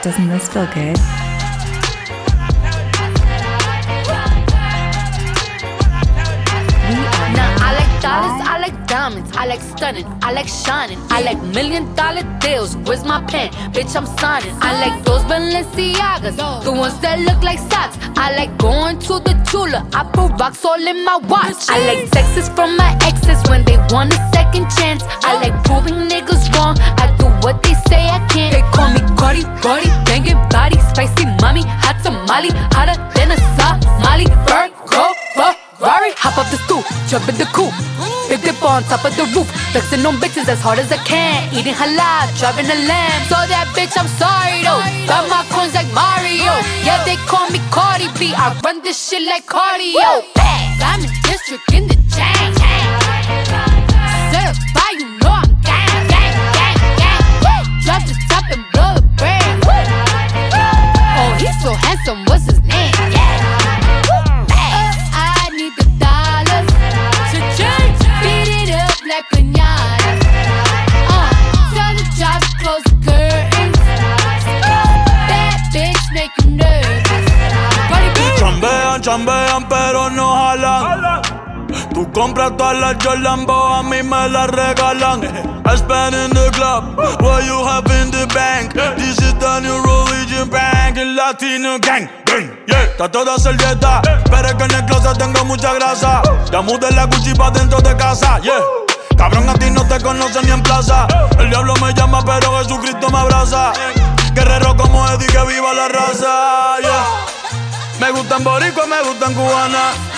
Doesn't this feel good? I like dollars, I like diamonds, I like stunning, I like shining, I like million dollar deals. Where's my pen? Bitch, I'm signing. I like those Balenciagas, the ones that look like socks. I like going to the Tula, I put rocks all in my watch. I like texts from my exes when they want a second chance. I like proving niggas wrong. I what they say I can't. They call me Cardi, Cardi, banging body, spicy mommy, hot tamale, hotter than a Somali. Virgo, Ferrari, hop up the stoop, jump in the coupe. Big dip on top of the roof, flexing on bitches as hard as I can. Eating halal, driving a lamb. So that bitch, I'm sorry though. Got my coins like Mario. Yeah, they call me Cardi B. I run this shit like cardio. I'm in district in the chain. Drop the top and blow the brand. Oh, he's so handsome, what's his name? I need the dollars to change. Beat it up like pinata. Uh, tell the job to close the curtains. That bitch make you nervous. Cardi B. Chambean, chambean, pero no jalan. Tú compras todas las Jolambo, a mí me las regalan. I spend in the club, what you have in the bank. This is the new religion bank, el latino gang. Yeah, trato de hacer dieta, pero es que en el closet tengo mucha grasa. Ya mudé la Gucci pa' dentro de casa, yeah. Cabrón, a ti no te conocen ni en plaza. El diablo me llama, pero Jesucristo me abraza. Guerrero como Eddie, que viva la raza, yeah. Me gustan boricua, me gustan cubana.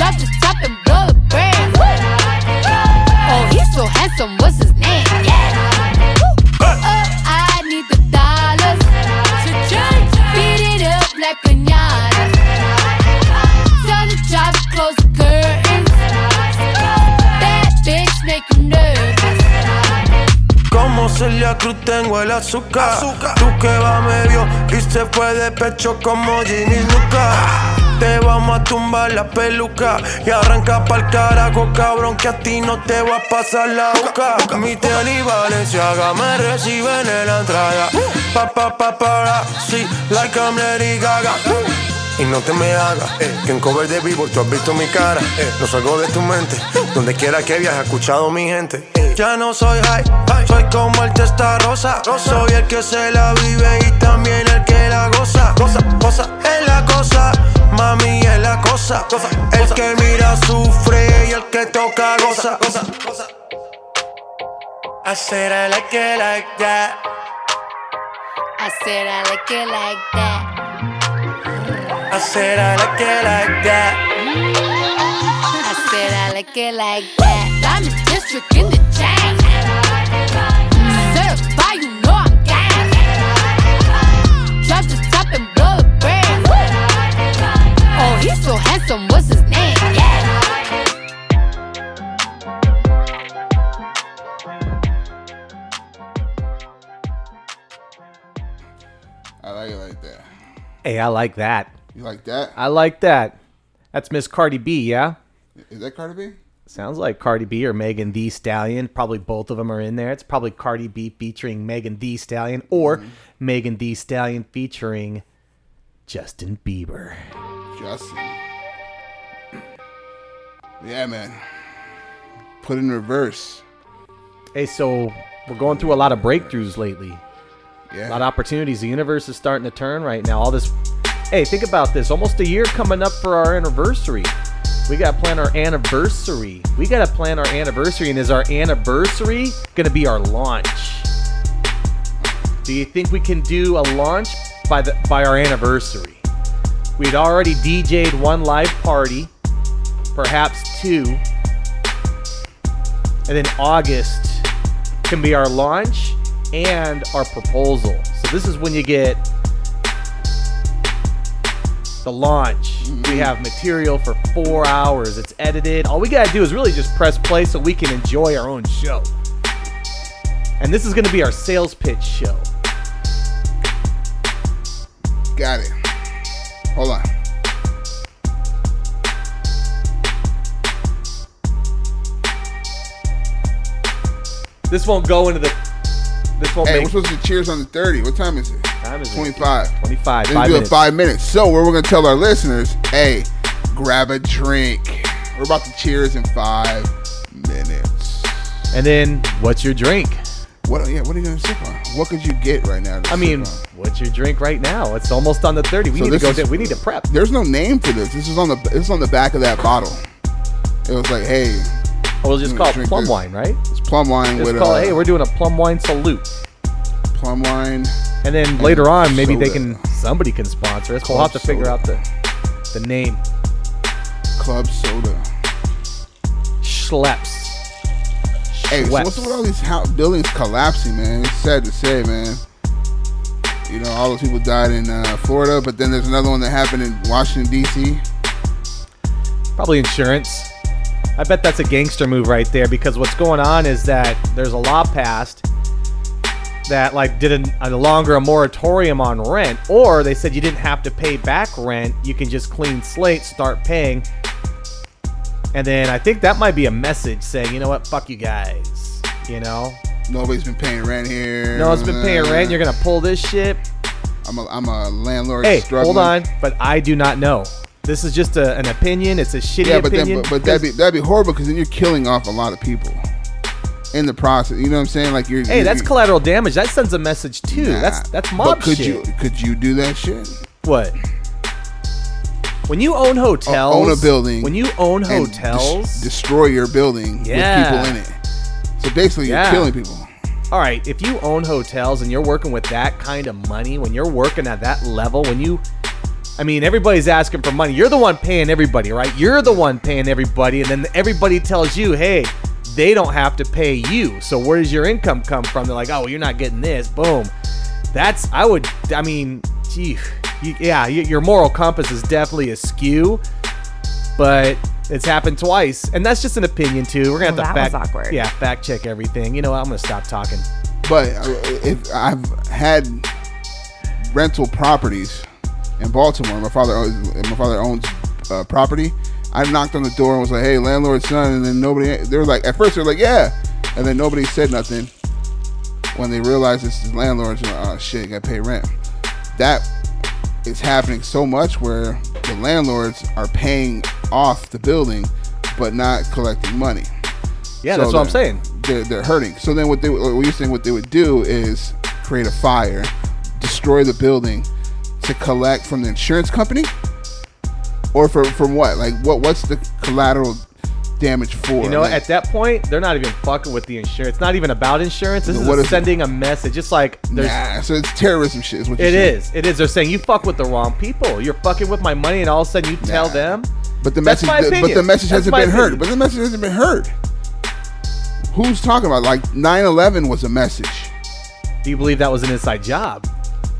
Drop the top and blow the brand. Oh, he's so handsome, what's his name? Yeah. Uh, I need the dollars to change. Beat it up like pinata. Celia Cruz tengo el azúcar. Tú que va medio y se fue de pecho como Ginny Luca. Te vamos a tumbar la peluca y arranca pa'l carajo, cabrón, que a ti no te va a pasar la boca. Mi tenis Valenciaga me reciben en la entrada. Pa, pa, pa, para, sí, like I'm Lady Gaga. Y no te me hagas, eh, que en cover de vivo tú has visto mi cara. Eh, no salgo de tu mente, donde quiera que viajes, escuchado mi gente. Eh, ya no soy high, soy como el testa rosa. Soy el que se la vive y también el que la goza. Goza, goza, es la cosa, mami es la cosa. El que mira sufre y el que toca goza. goza, goza. I said I like it like that. I said I like it like that. I said I like it like that. I said I like it like that. I'm in district in the chain. Certified, you know I'm gang. Drop the top and blow the brand. Oh, he's so handsome, what's his name? Yeah. I like it like that. Hey, I like that. You like that? I like that. That's Miss Cardi B, yeah? Is that Cardi B? Sounds like Cardi B or Megan Thee Stallion. Probably both of them are in there. It's probably Cardi B featuring Megan Thee Stallion or mm-hmm. Megan Thee Stallion featuring Justin Bieber. Justin. Yeah, man. Put in reverse. Hey, so we're going through a lot of breakthroughs lately. Yeah. A lot of opportunities. The universe is starting to turn right now. All this. Hey, think about this. Almost a year coming up for our anniversary. We got to plan our anniversary. We got to plan our anniversary. And is our anniversary going to be our launch? Do you think we can do a launch by the by our anniversary? We'd already DJ'd one live party, perhaps two. And then August can be our launch. and our proposal. So this is when you get the launch. We have material for four hours. It's edited. All we gotta do is really just press play so we can enjoy our own show. And this is gonna be our sales pitch show. Got it. Hold on. This won't go into the. This won't Hey, make. we're supposed to cheers on the 30. What time is it? Time is it? 25. 25. Let's Five do it minutes. five minutes. So, we're going to tell our listeners, hey, grab a drink. We're about to cheers in five minutes. And then, what's your drink? What? Yeah, what are you going to sip on? What could you get right now? I mean, what's your drink right now? It's almost on the 30. We So need to go. is-. We need to prep. there's no name for this. This is on the this is on the back of that bottle. It was like, hey, We'll just Mm, call it plum this. wine, right? it's plum wine Just with call uh, it, hey, we're doing a plum wine salute. Plum wine. And then later on, maybe they can somebody can sponsor us. We'll have to figure out the the name. Club soda. Schweppes. Hey, so what's with all these buildings collapsing, man? It's sad to say, man. You know, all those people died in uh, Florida, but then there's another one that happened in Washington D.C. Probably insurance. I bet that's a gangster move right there because what's going on is that there's a law passed that like did an, a longer a moratorium on rent, or they said you didn't have to pay back rent. You can just clean slate, start paying. And then I think that might be a message saying, you know what, fuck you guys. You know, Nobody's been paying rent here. no one's been paying rent. You're gonna pull this shit. I'm a, I'm a landlord. Hey, struggling. hold on, but I do not know. This is just a, an opinion. It's a shitty Yeah, but then opinion. but, but that'd be that'd be horrible because then you're killing off a lot of people in the process. You know what I'm saying? Like you're. Hey, you're- that's collateral damage. That sends a message too. Nah. That's that's But could shit. you could you do that shit? What? When you own hotels, own a building When you own hotels, des- destroy your building Yeah. with people in it. So basically, you're killing people. all right. If you own hotels and you're working with that kind of money, when you're working at that level, when you, I mean, everybody's asking for money. You're the one paying everybody, right? You're the one paying everybody, and then everybody tells you, hey. They don't have to pay you. So where does your income come from? They're like, oh, you're not getting this. Boom. That's I would. I mean, gee, you, yeah, your moral compass is definitely askew, but it's happened twice, and that's just an opinion too. We're gonna Well, have to that was fact, awkward. yeah, fact check everything. You know, what? I'm gonna stop talking. But uh, if I've had rental properties in Baltimore, my father owns, my father owns uh, property. I knocked on the door and was like, "Hey, landlord's son," and then nobody. They were like, at first they were like, "Yeah," and then nobody said nothing. When they realized this is landlords, they're like, oh shit, gotta pay rent. That is happening so much where the landlords are paying off the building, but not collecting money. Yeah, So that's what I'm saying. They're, they're hurting. So then what they what you're saying what they would do is create a fire, destroy the building to collect from the insurance company, or for from what? Like what? What's the collateral damage for? You know, Like, at that point, they're not even fucking with the insurance. It's not even about insurance. This is is it? sending a message. It's like there's. nah. So it's terrorism shit. Is what It is. It is. They're saying you fuck with the wrong people. You're fucking with my money, and all of a sudden you tell them. But the message, my but the message That's hasn't been heard. But the message hasn't been heard. Who's talking about? Like 9/11 was a message. Do you believe that was an inside job?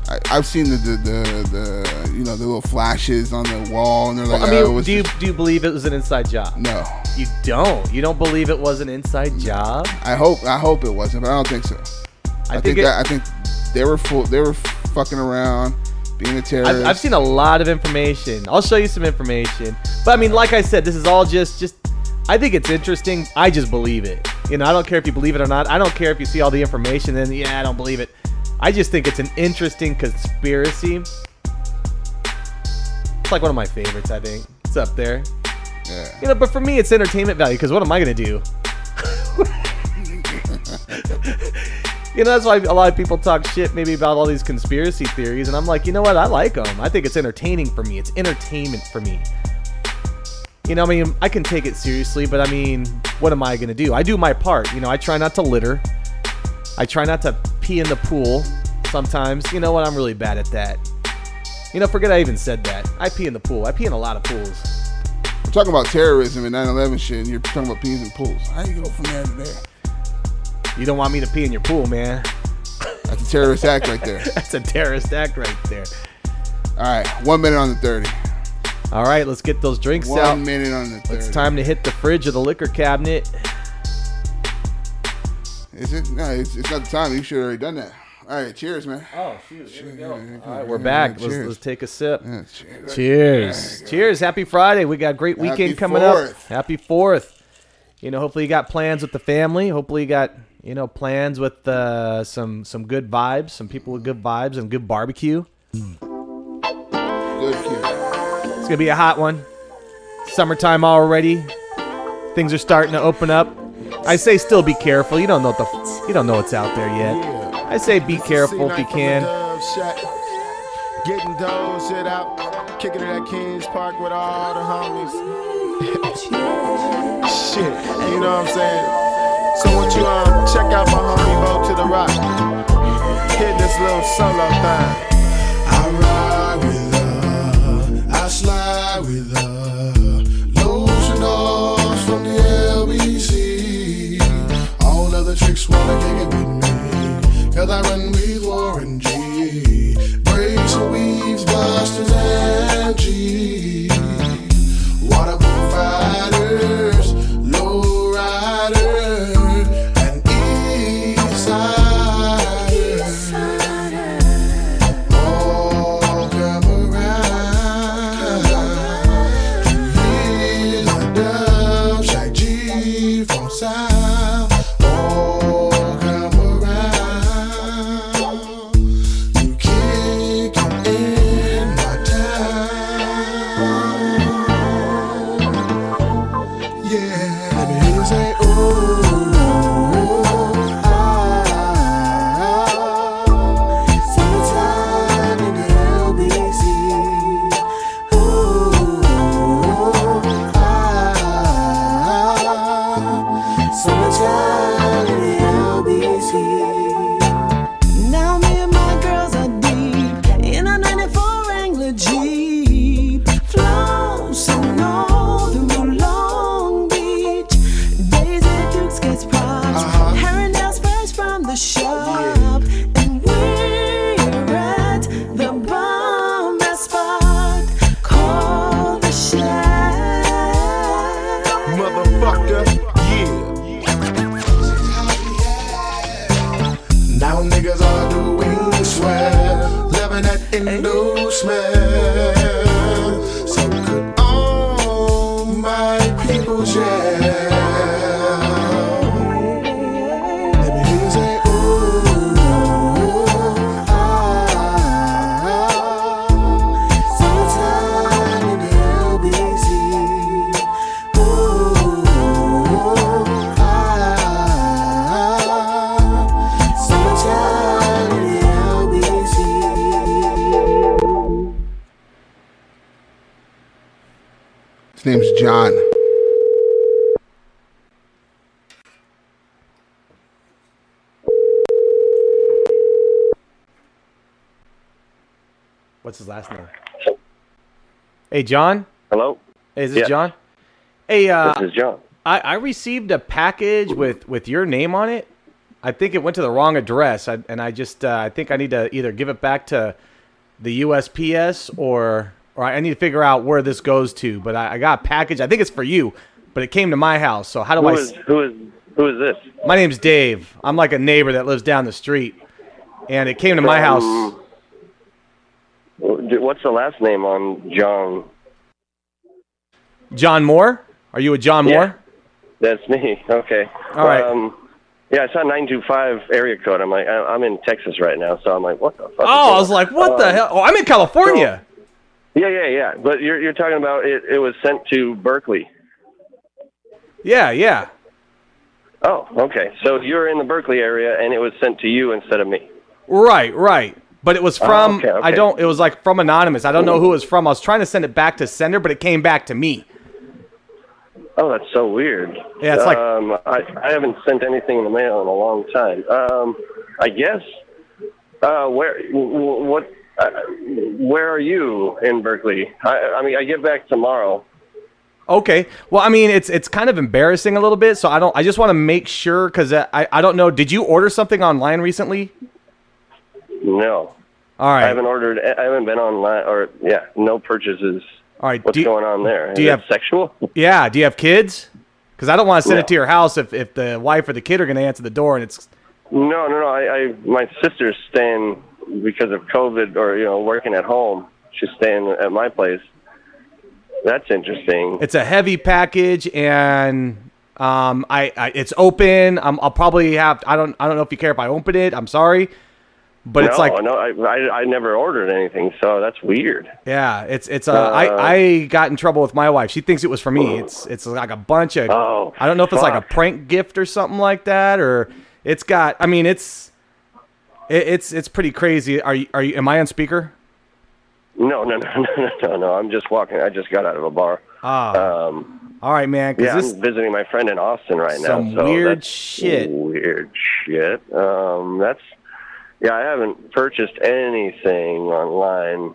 I, I've seen the the, the the you know the little flashes on the wall, and they're like, I oh, mean, was do you do you believe it was an inside job? no. You don't. You don't believe it was an inside job? I hope I hope it wasn't, but I don't think so. I, think, think it- that I think they were full. They were fucking around, being a terrorist. I've, I've seen a lot of information. I'll show you some information. But I mean, like I said, this is all just just. I think it's interesting. I just believe it. You know, I don't care if you believe it or not. I don't care if you see all the information. Then yeah, I don't believe it. I just think it's an interesting conspiracy. It's like one of my favorites. I think it's up there. Yeah. You know, but for me, it's entertainment value. Because what am I gonna do? you know, that's why a lot of people talk shit maybe about all these conspiracy theories, and I'm like, you know what? I like them. I think it's entertaining for me. It's entertainment for me. You know, I mean, I can take it seriously, but I mean, what am I gonna do? I do my part. You know, I try not to litter. I try not to pee in the pool. Sometimes, you know what? I'm really bad at that. You know, forget I even said that. I pee in the pool. I pee in a lot of pools. We're talking about terrorism and 9/11 shit, and you're talking about peas and pools. How you go from there to there? You don't want me to pee in your pool, man. That's a terrorist act right there. That's a terrorist act right there. All right, one minute on the thirty. All right, let's get those drinks One out. One minute on the thirty. It's time to hit the fridge or the liquor cabinet. Is it? No, it's, it's not the time. You should have already done that. All right, cheers, man. Oh shoot! Here we go. All right, we're back. Let's, cheers. let's take a sip. Yeah, cheers. Cheers. Cheers. Happy Friday. We got a great weekend Happy coming up. Fourth. Happy fourth. You know, hopefully you got plans with the family. Hopefully you got, you know, plans with uh, some some good vibes, some people with good vibes and good barbecue. Good cue. It's gonna be a hot one. Summertime already. Things are starting to open up. I say still be careful. You don't know what the you don't know what's out there yet. I say be careful if you can. Getting those shit out, kicking it at Kings Park with all the homies. shit, you know what I'm saying? So what you um check out my homie Bo to the rock, Hit this little solo thing. Hey, John. Hello, Hey, is this Yeah. John? Hey, uh, this is John. I, I received a package with, with your name on it. I think it went to the wrong address, I, and I just uh, I think I need to either give it back to the USPS or or I need to figure out where this goes to. But I, I got a package. I think it's for you, but it came to my house. So how do Who I? who is who is this? My name's Dave. I'm like a neighbor that lives down the street, and it came to my house. What's the last name on John? John Moore. Are you a John Yeah. Moore? That's me. Okay. All right. Um, yeah, I saw nine two five area code. I'm like, I'm in Texas right now, so I'm like, what the fuck? Oh, I was like, what the Um, hell? Oh, I'm in California. Yeah, yeah, yeah. But you're you're talking about it. It was sent to Berkeley. Yeah, yeah. Oh, okay. So you're in the Berkeley area, and it was sent to you instead of me. Right, right. But it was from Oh, okay, I don't it was like from anonymous. I don't know who it was from. I was trying to send it back to sender, but it came back to me. Oh, that's so weird. Yeah, it's like- um, I I haven't sent anything in the mail in a long time. Um, I guess. Uh, where wh- what? Uh, where are you in Berkeley? I, I mean, I get back tomorrow. Okay. Well, I mean, it's it's kind of embarrassing a little bit, so I don't I just want to make sure cuz I I don't know, did you order something online recently? No. All right. I haven't ordered. I haven't been online, or yeah, no purchases. All right. What's you- going on there? do Is you have- sexual? Yeah. Do you have kids? Because I don't want to send No. it to your house if, if the wife or the kid are going to answer the door and it's. No, no, no. I, I my sister's staying because of COVID, or you know, working at home. She's staying at my place. That's interesting. It's a heavy package and um, I, I it's open. Um, I'll probably have. I don't. I don't know if you care if I open it. I'm sorry, but no, it's like no, I, I I never ordered anything, so that's weird. Yeah, it's it's uh, Uh, I I got in trouble with my wife. She thinks it was for me. It's it's like a bunch of Oh, I don't know if it's like a prank gift or something like that or it's got I mean it's it, it's it's pretty crazy. Are you are you am I on speaker? No, no, no, no, no, no, no. I'm just walking. I just got out of a bar. Ah. Um, all right, man, yeah, this I'm visiting my friend in Austin right Some now. So weird shit. Weird shit. Um, that's yeah. I haven't purchased anything online.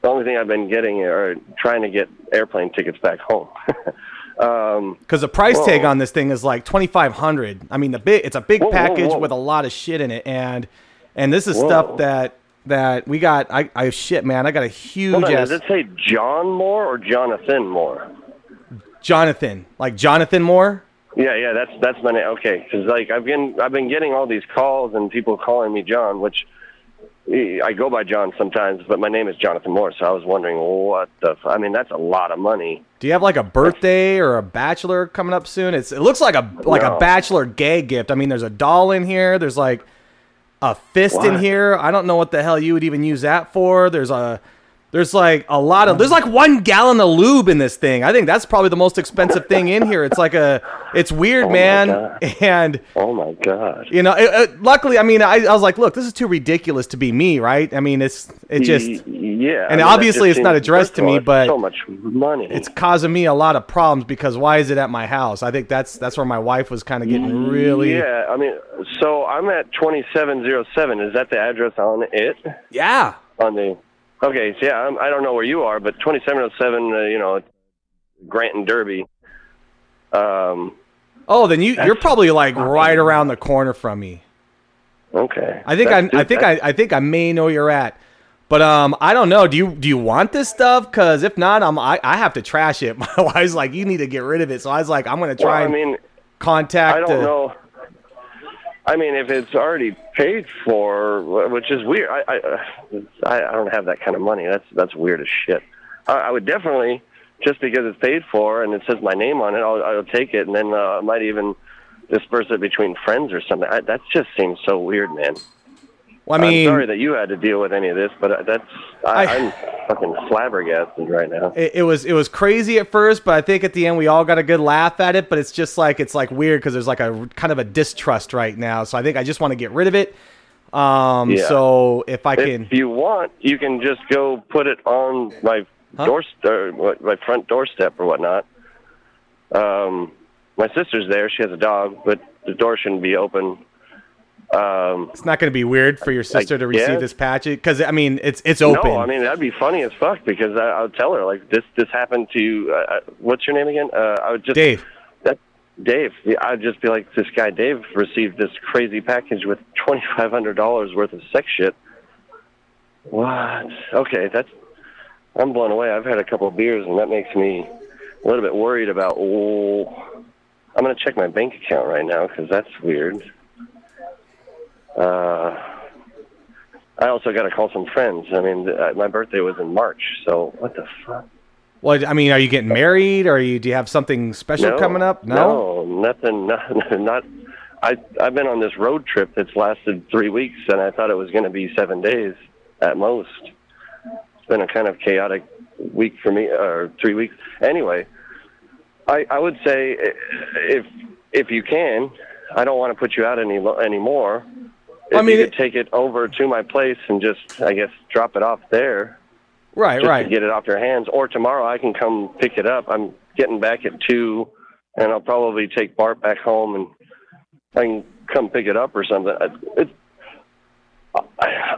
The only thing I've been getting are trying to get airplane tickets back home. um, cuz the price Whoa. tag on this thing is like 2500. I mean, the big it's a big Whoa, package whoa. with a lot of shit in it and and this is stuff that that we got I I shit, man. I got a huge hold on, ass does it say John Moore or Jonathan Moore? Jonathan, like Jonathan Moore. Yeah, yeah, that's that's my name. Okay, because like I've been I've been getting all these calls and people calling me John, which I go by John sometimes, but my name is Jonathan Moore. So I was wondering what the. F- I mean, that's a lot of money. Do you have like a birthday or a bachelor coming up soon? It's it looks like a like a bachelor gay gift. I mean, there's a doll in here. There's like a fist in here. I don't know what the hell you would even use that for. There's a there's like a lot of there's like one gallon of lube in this thing. I think that's probably the most expensive thing in here. It's like a it's weird, Oh man. And Oh my god. you know, it, it- luckily, I mean, I, I was like, look, this is too ridiculous to be me, right? I mean, it's it just yeah, and I mean, obviously it's not addressed to me, but so much money. it's causing me a lot of problems because why is it at my house? I think that's that's where my wife was kind of getting really Yeah, I mean, so I'm at twenty seven zero oh seven. Is that the address on it? yeah. On the. Okay, so yeah, I'm, I don't know where you are, but twenty seven zero seven. You know, Grant and Derby. Um. Oh, then you you're probably like right around the corner from me. Okay. I think I I think I, I think I may know you're at. But um, I don't know. Do you do you want this stuff? Because if not, I'm I, I have to trash it. My wife's like, you need to get rid of it. So I was like, I'm gonna try Well, I and mean, contact. I don't the- know. I mean, if it's already paid for, which is weird. I I, I don't have that kind of money. That's that's weird as shit. I, I would definitely just because it's paid for and it says my name on it, I'll I'll take it, and then uh, I might even disperse it between friends or something. I, that just seems so weird, man. Well, I mean, I'm sorry that you had to deal with any of this, but that's I, I'm fucking flabbergasted right now. it, it was it was crazy at first, but I think at the end we all got a good laugh at it. But it's just like it's like weird because there's like a kind of a distrust right now. So I think I just want to get rid of it. Um, Yeah. so if I can, If you want, you can just go put it on my Huh? doorstep, or my front doorstep or whatnot. Um, my sister's there. She has a dog, but the door shouldn't be open. Um, it's not going to be weird for your sister to receive guess. this package because I mean it's it's open. No, I mean that'd be funny as fuck because I, I'll tell her like this. This happened to you. Uh, uh, what's your name again? Uh, I would just Dave. That, Dave. I'd just be like, this guy Dave received this crazy package with twenty five hundred dollars worth of sex shit. What? Okay, that's. I'm blown away. I've had a couple of beers, and that makes me a little bit worried about. Oh, I'm gonna check my bank account right now because that's weird. Uh, I also got to call some friends. I mean, th- uh, my birthday was in March, so what the fuck? Well, I mean, are you getting married? Or are you do you have something special no, coming up? No, nothing. Not, not. I I've been on this road trip that's lasted three weeks, and I thought it was going to be seven days at most. It's been a kind of chaotic week for me, or three weeks. Anyway, I I would say if if you can, I don't want to put you out any lo- anymore. If I mean, you could take it over to my place and just, I guess, drop it off there Right, just right. to get it off your hands. Or tomorrow I can come pick it up. I'm getting back at two, and I'll probably take Bart back home, and I can come pick it up or something. I- It's, I,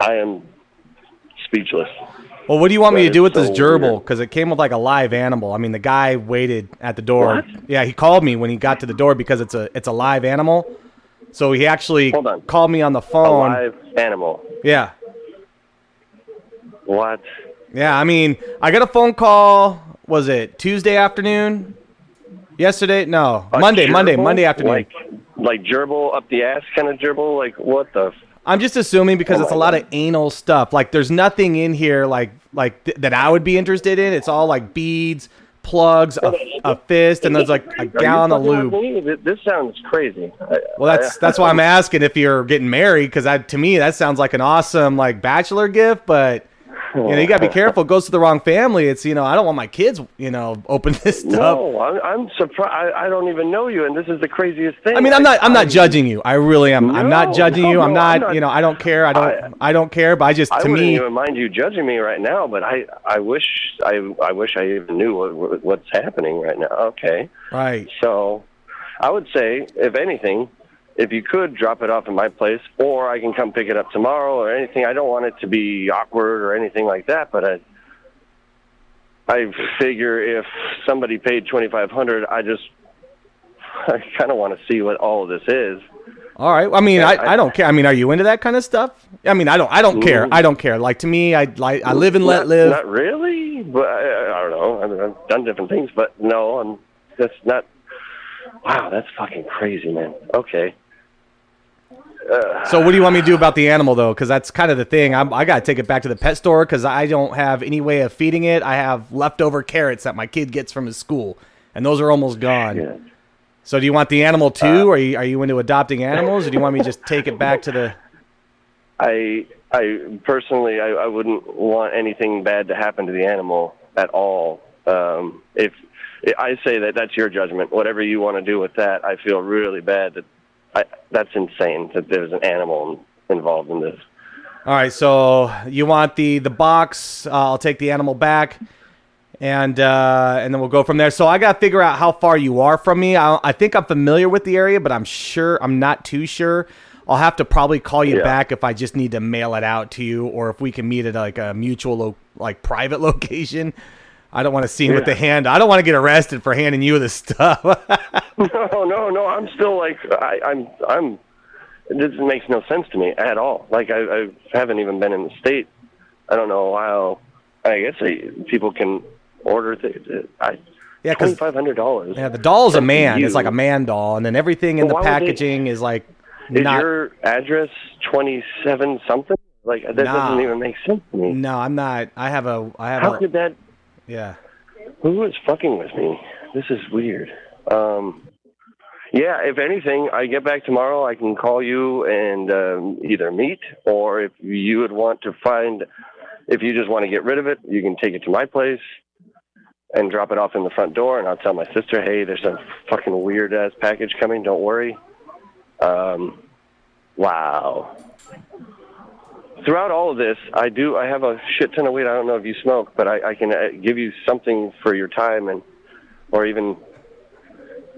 I am speechless. Well, what do you want me to do with this gerbil? Because it came with like a live animal. I mean, the guy waited at the door. What? Yeah, he called me when he got to the door because it's a it's a live animal. So he actually called me on the A phone. live animal. Yeah. What? Yeah, I mean, I got a phone call. Was it Tuesday afternoon? Yesterday? No, A Monday. Monday. gerbil? Monday afternoon. Like, like gerbil up the ass kind of gerbil? Like, what the? F- I'm just assuming because Oh it's a lot God. of anal stuff. Like, there's nothing in here like like th- that I would be interested in. It's all like beads, plugs, a, a fist, and there's like a gallon of lube. This sounds crazy. Well, that's that's why I'm asking if you're getting married because to me that sounds like an awesome like bachelor gift, but you know you gotta be careful. It goes to the wrong family. It's you know I don't want my kids you know open this stuff. No, I'm, I'm surprised. I, I don't even know you, and this is the craziest thing. I mean, I'm not. I'm not I- judging you. I really am. I'm not judging no, you. I'm not, I'm not- You know, I don't care. I don't. I, don't care. But I just, I to me, even mind you judging me right now, but I, I wish, I, I wish I even knew what, what's happening right now. Okay, right. so I would say, if anything, if you could drop it off at my place, or I can come pick it up tomorrow, or anything. I don't want it to be awkward or anything like that, but I, I figure if somebody paid twenty five hundred, I just, I kind of want to see what all of this is. All right. I mean, Yeah, I, I- I don't care. I mean, are you into that kind of stuff? I mean, I don't. I don't care. I don't care. Like to me, I like. I live and let not, live. Not really, but I, I don't know. I mean, I've done different things, but no, I'm. That's not. Wow, that's fucking crazy, man. Okay. Uh, So what do you want me to do about the animal though? Because that's kind of the thing. I'm, I gotta take it back to the pet store because I don't have any way of feeding it. I have leftover carrots that my kid gets from his school, and those are almost gone. Yeah. So do you want the animal Uh, too? or are you, are you into adopting animals, or do you want me to just take it back to the? I, I personally, I, I wouldn't want anything bad to happen to the animal at all. Um, if I say that, that's your judgment. Whatever you want to do with that, I feel really bad that. I, that's insane that there's an animal involved in this. All right, so you want the the box? Uh, I'll take the animal back, and uh, and then we'll go from there. So I got to figure out how far you are from me. I, I think I'm familiar with the area, but I'm sure I'm not too sure. I'll have to probably call you Yeah. back if I just need to mail it out to you, or if we can meet at like a mutual lo- like private location. I don't want to see him with the hand. I don't want to get arrested for handing you the stuff. No, no, no. I'm still like I, I'm. I'm. This makes no sense to me at all. Like I, I haven't even been in the state. I don't know how. I guess I, people can order. Th- I, Yeah, twenty five hundred dollars. yeah, the doll's a man. You. It's like a man doll, and then everything in Well, the would they- packaging is like Is not. your address twenty seven something? Like that Nah. doesn't even make sense to me. No, I'm not. I have a. I have How a. could that? Yeah. Who is fucking with me? This is weird. Um, yeah, if anything, I get back tomorrow. I can call you and um, either meet, or if you would want to find, if you just want to get rid of it, you can take it to my place and drop it off in the front door. And I'll tell my sister, hey, there's a fucking weird ass package coming. Don't worry. Um, wow. Throughout all of this, I do. I have a shit ton of weed. I don't know if you smoke, but I, I can uh, give you something for your time, and or even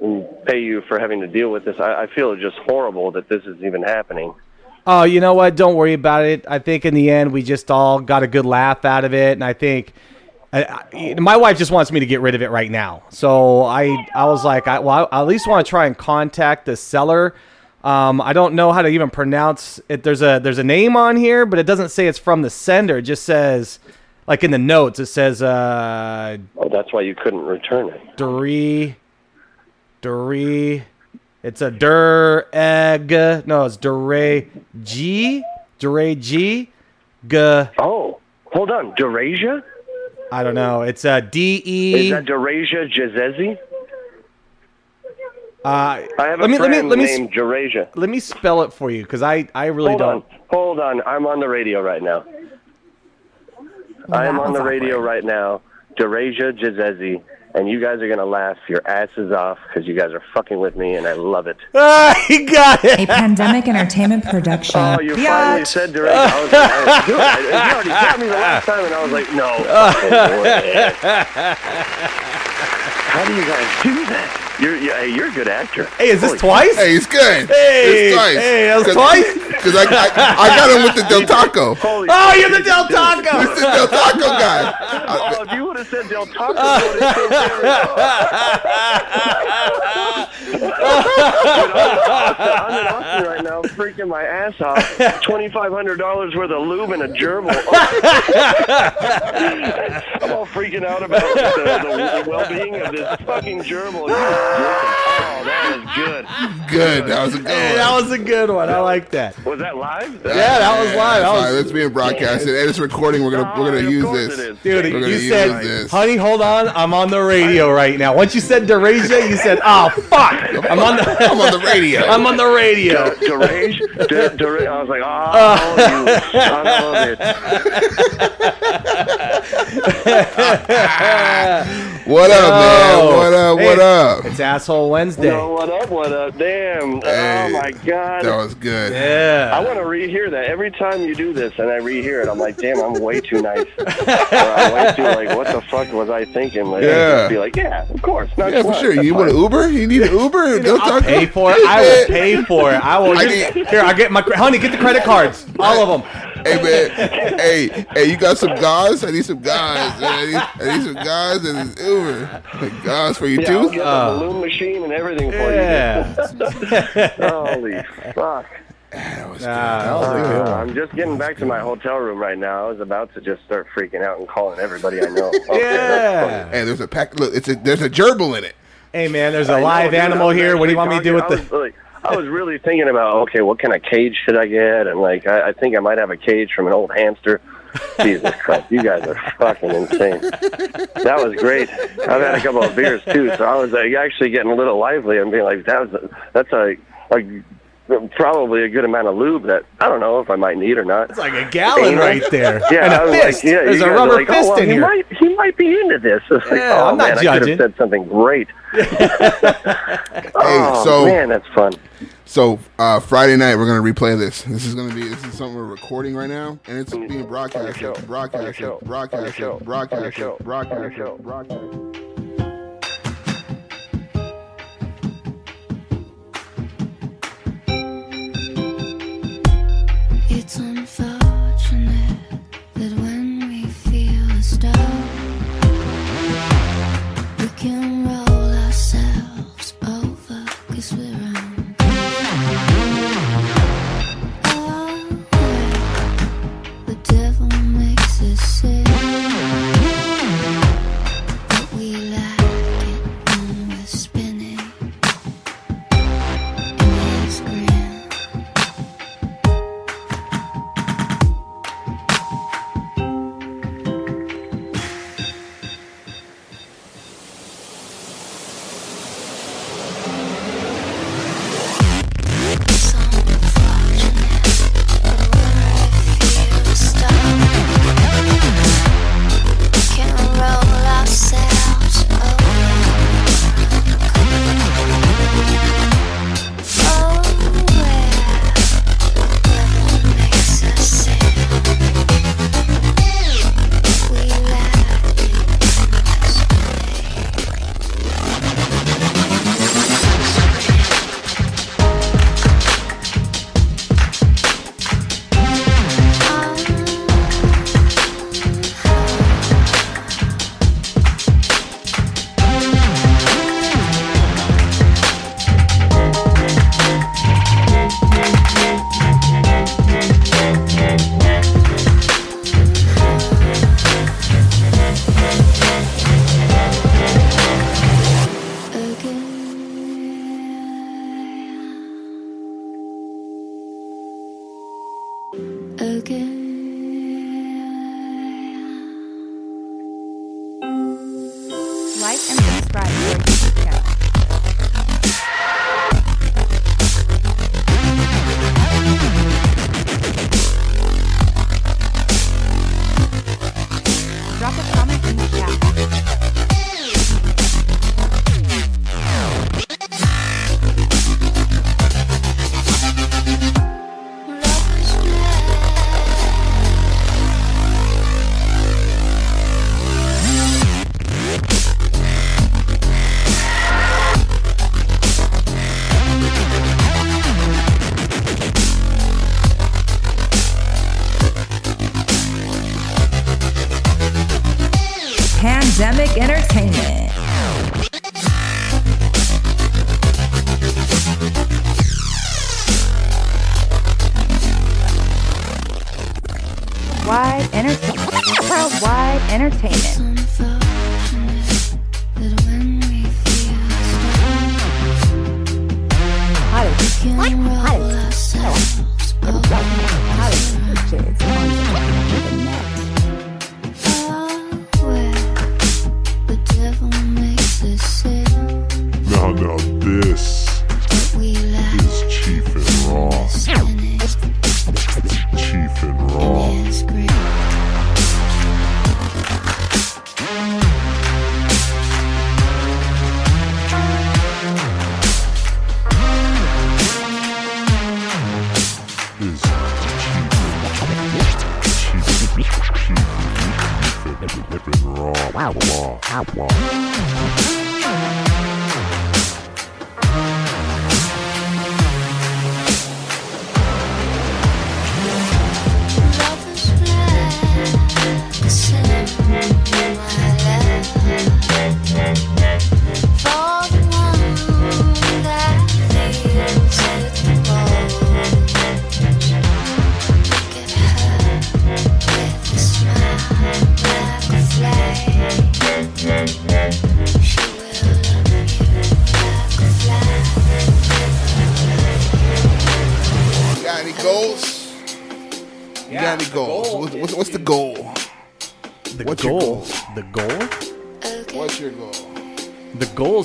mm, pay you for having to deal with this. I, I feel just horrible that this is even happening. Oh, you know what? Don't worry about it. I think in the end we just all got a good laugh out of it, and I think I, I, my wife just wants me to get rid of it right now. So I I was like, I, well, I at least want to try and contact the seller. Um, I don't know how to even pronounce it. There's a there's a name on here, but it doesn't say it's from the sender. It just says, like in the notes, it says uh, Oh, that's why you couldn't return it. Duri, Duri. It's a Dur Egg. No, it's Dure G. Dure G. G. Oh, hold on, Durasia? I don't know. It's a D Is E. that Durasia Jazezi? Uh, I have a let me let friend me let me named Durasia. let me spell it for you because I I really Hold don't. on, hold on. I'm on the radio right now. I am on the radio right now. Durasia Jazezi. And you guys are gonna laugh your asses off because you guys are fucking with me, and I love it. Ah, he got it. A pandemic entertainment production. Oh, you finally Biatch. said Durasia. I was like, I, dude, I, you already got me the last time, and I was like, no. fucking. How do you guys do that? You're, you're, hey, you're a good actor. Hey, is this Holy twice? Hey, he's good. Hey, It's twice. hey, that was Good- twice. because I, I I got him with the Del Taco. Holy Oh, you're the Del Taco. It's the Del Taco guy. Oh, if you would have said Del Taco, I would have I'm in Austin right now, freaking my ass off. Twenty five hundred dollars worth of lube and a gerbil. I'm all freaking out about the, the well being of this fucking gerbil. You Oh, that was good. Good. That was a good Hey, one. that was a good one. I like that. Was that live? Yeah, that was live. That was- right, it's being broadcasted and it's recording. We're gonna we're gonna Oh, use this. Dude, We're you said, this. honey, hold on. I'm on the radio right now. Once you said Derasia, you said, oh, fuck. I'm on the, I'm on the radio. I'm on the radio. Derage? De- Dera- I was like, oh, you son of a bitch. What up, man? What up? What Hey, up? It's Asshole Wednesday. No, what up, what up? Damn. Hey, oh, my God. That was good. Yeah. I want to rehear that. Every time you do this and I rehear it, I'm like, damn, I'm way too nice. or I'm way too, like, what the fuck was I thinking? Like, I'd Yeah. be like, yeah, of course. Not Yeah, for sure. You want an Uber? You need an Uber? Del I'll Taco? pay for it. I will pay for it. I will. I Just, need- here, I get my. Honey, get the credit cards. All of them. Hey man, hey, hey, you got some guys? I need some guys. man. I need, I need some guys and an Uber. Like, guys for you Yeah, I'll too? get the balloon machine and everything for Yeah. you. Holy fuck. That was Nah, that was a good Uh, one. I'm just getting back to my hotel room right now. I was about to just start freaking out and calling everybody I know. Okay, that's Yeah. Hey, there's a pack. Look, it's a there's a gerbil in it. Hey, man, there's a I know, live dude, animal I was here. What do you want me to do with actually the. I was, like, really thinking about okay, what kind of cage should I get? And like, I, I think I might have a cage from an old hamster. Jesus Christ, you guys are fucking insane. That was great. I've had a couple of beers too, so I was like, actually getting a little lively and being like, that was that's a, a probably a good amount of lube that I don't know if I might need or not. It's like a gallon right there. Yeah, and I a was fist. like, yeah, There's a rubber like, fist oh, well, in he here. Might, he might be into this. It's like, Yeah, oh I'm not man, I could have said something great. oh so- man, that's fun. So uh, Friday night we're gonna replay this. This is gonna be this is something we're recording right now, and it's being broadcasted, show. On your broadcasted, show. On It's unfortunate that when we feel a we can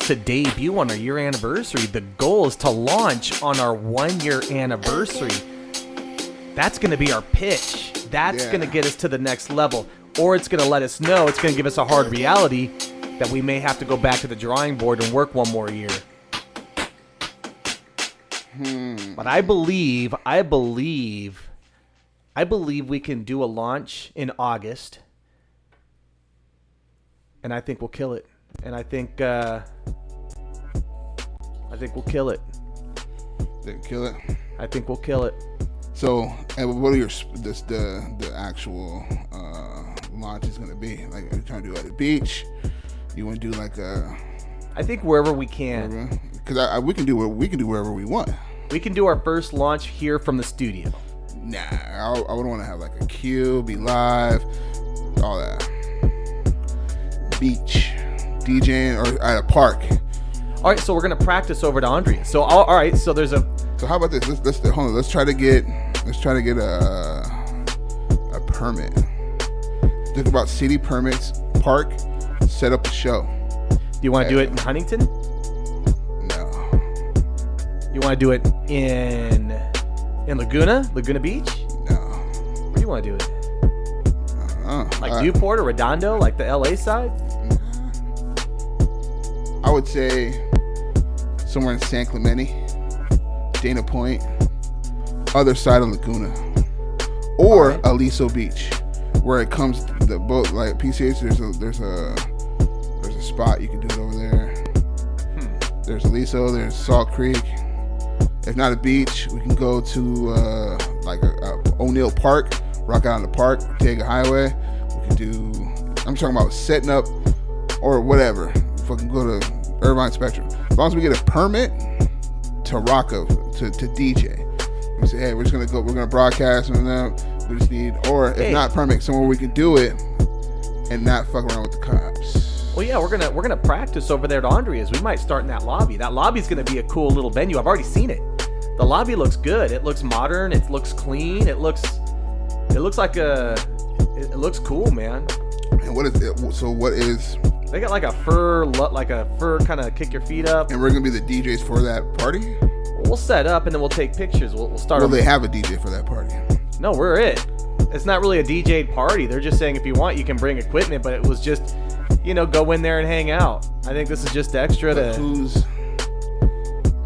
to debut on our year anniversary. The goal is to launch on our one year anniversary. That's going to be our pitch. That's Yeah. going to get us to the next level. Or it's going to let us know, it's going to give us a hard reality that we may have to go back to the drawing board and work one more year. Hmm. But I believe, I believe, I believe we can do a launch in August. And I think we'll kill it. And I think, uh, I think we'll kill it. They kill it. I think we'll kill it. So, and what are your this, the the actual uh, launch is going to be? Like, are you trying to do it at the beach? You want to do like a? I think wherever we can. Because we can do where we can do wherever we want. We can do our first launch here from the studio. Nah, I, I would want to have like a queue, be live, all that. Beach, DJing, or at a park. All right, so we're gonna practice over to Andrea. So all, all right, so there's a. So how about this? Let's, let's hold on. Let's try to get let's try to get a a permit. Think about city permits, park, set up a show. Do you want to do it in Huntington? No. You want to do it in in Laguna, Laguna Beach? No. Where do you want to do it? Uh, Like uh, Newport or Redondo, like the LA side? I would say somewhere in San Clemente, Dana Point, other side of Laguna, or Aliso Beach, where it comes the boat like PCH. There's a there's a there's a spot you can do it over there. There's Aliso. There's Salt Creek. If not a beach, we can go to uh, like a, a O'Neill Park, rock out on the park, take a highway. We can do. I'm talking about setting up or whatever. Fucking go to Irvine Spectrum. As long as we get a permit to rock up to, to DJ. We say, hey, we're just gonna go. We're gonna broadcast and then we just need, or if Hey. not permit, somewhere we can do it and not fuck around with the cops. Well, yeah, we're gonna we're gonna practice over there at Andrea's. We might start in that lobby. That lobby's gonna be a cool little venue. I've already seen it. The lobby looks good. It looks modern. It looks clean. It looks it looks like a it, it looks cool, man. And what is it? So what is? They got like a fur like a fur kind of kick your feet up. And we're gonna be the DJs for that party. We'll set up and then we'll take pictures. We'll, we'll start. Will they have a DJ for that party? No, we're it. It's not really a DJ party. They're just saying if you want, you can bring equipment, but it was just, you know, go in there and hang out. I think this is just extra But to. who's?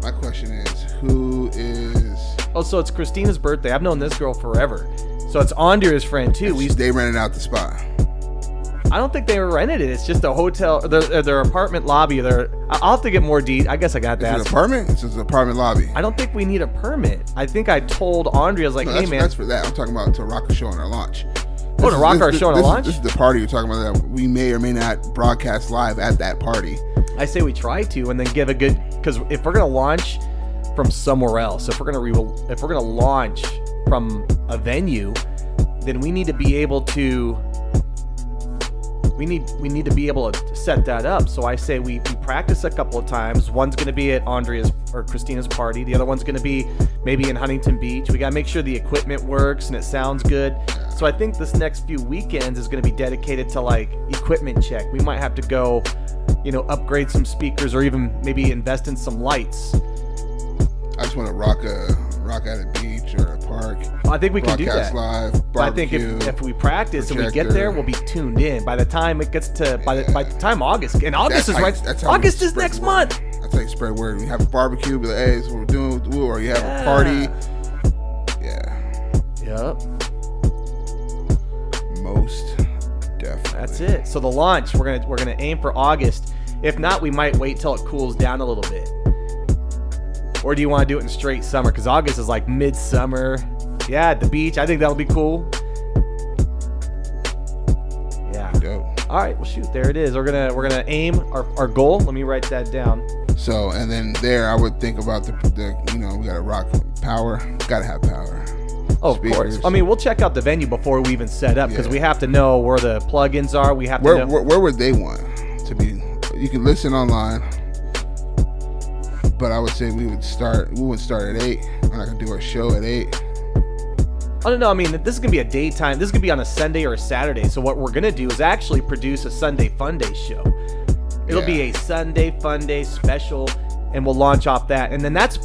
My question is, who is? Oh, so it's Christina's birthday. I've known this girl forever. So it's Andrea's friend too. We they rented out the spot. I don't think they rented it. It's just a hotel, their, uh, their apartment lobby. Their I'll have to get more deed. I guess I got Is that. it an apartment? It's just an apartment lobby. I don't think we need a permit. I think I told Andrea, I was like, No, hey man, that's for that. I'm talking about to rock a show on our launch. Oh, to rock this- our this- show on this is- launch? This is the party you're talking about that we may or may not broadcast live at that party. I say we try to, and then give a good because if we're gonna launch from somewhere else, if we're gonna re- if we're gonna launch from a venue, then we need to be able to. We need we need to be able to set that up. So I say we, we practice a couple of times. One's going to be at Andrea's or Christina's party. The other one's going to be maybe in Huntington Beach. We got to make sure the equipment works and it sounds good. So I think this next few weekends is going to be dedicated to like equipment check. We might have to go, you know, upgrade some speakers or even maybe invest in some lights. I just want to rock a rock at a beach or a park. I think we can do that. live. But I think if, if we practice and we get there, we'll be tuned in. By the time it gets to by the by the time August and August That's is how- right. that's how August is next word. month. That's how you spread word. You have a barbecue, be like, hey, this is what we're doing, or you have a party. Yeah, Yep. most definitely. That's it. So the launch, we're gonna we're gonna aim for August. If not, we might wait till it cools down a little bit. Or do you want to do it in straight summer? Because August is like midsummer. Yeah, at the beach. I think that'll be cool. Yeah. Dope. All right. Well, shoot. There it is. We're gonna we're gonna aim our, our goal. Let me write that down. So, and then there, I would think about the, the you know, we got to rock power. Got to have power. Oh, of course. I mean, we'll check out the venue before we even set up because Yeah. we have to know where the plugins are. We have to know. where, where would they want to be? You can listen online, but I would say we would start. We would start at eight. We're not gonna do our show at eight. I don't know. I mean, this is gonna be a daytime. This is gonna be on a Sunday or a Saturday. So what we're gonna do is actually produce a Sunday Fun Day show. It'll be a Sunday Fun Day special, and we'll launch off that. And then that's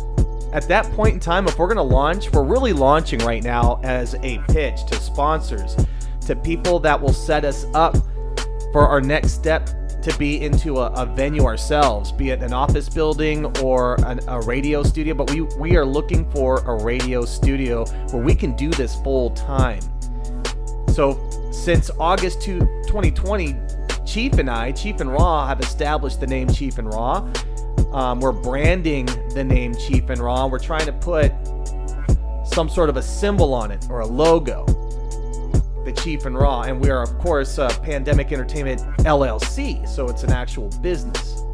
at that point in time. If we're gonna launch, we're really launching right now as a pitch to sponsors, to people that will set us up for our next step to be into a, a venue ourselves, be it an office building or an, a radio studio. But we we are looking for a radio studio where we can do this full time. So since August 2, 2020, Chief and I, Chief and Raw, have established the name Chief and Raw. Um, we're branding the name Chief and Raw. We're trying to put some sort of a symbol on it or a logo the Chief and Raw, and we are, of course, uh, Pandemic Entertainment LLC, so it's an actual business.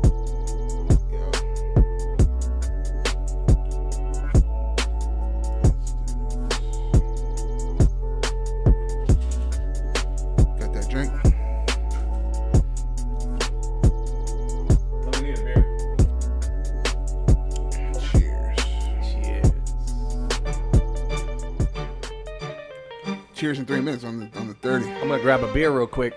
In three minutes on the on the thirty. I'm gonna grab a beer real quick.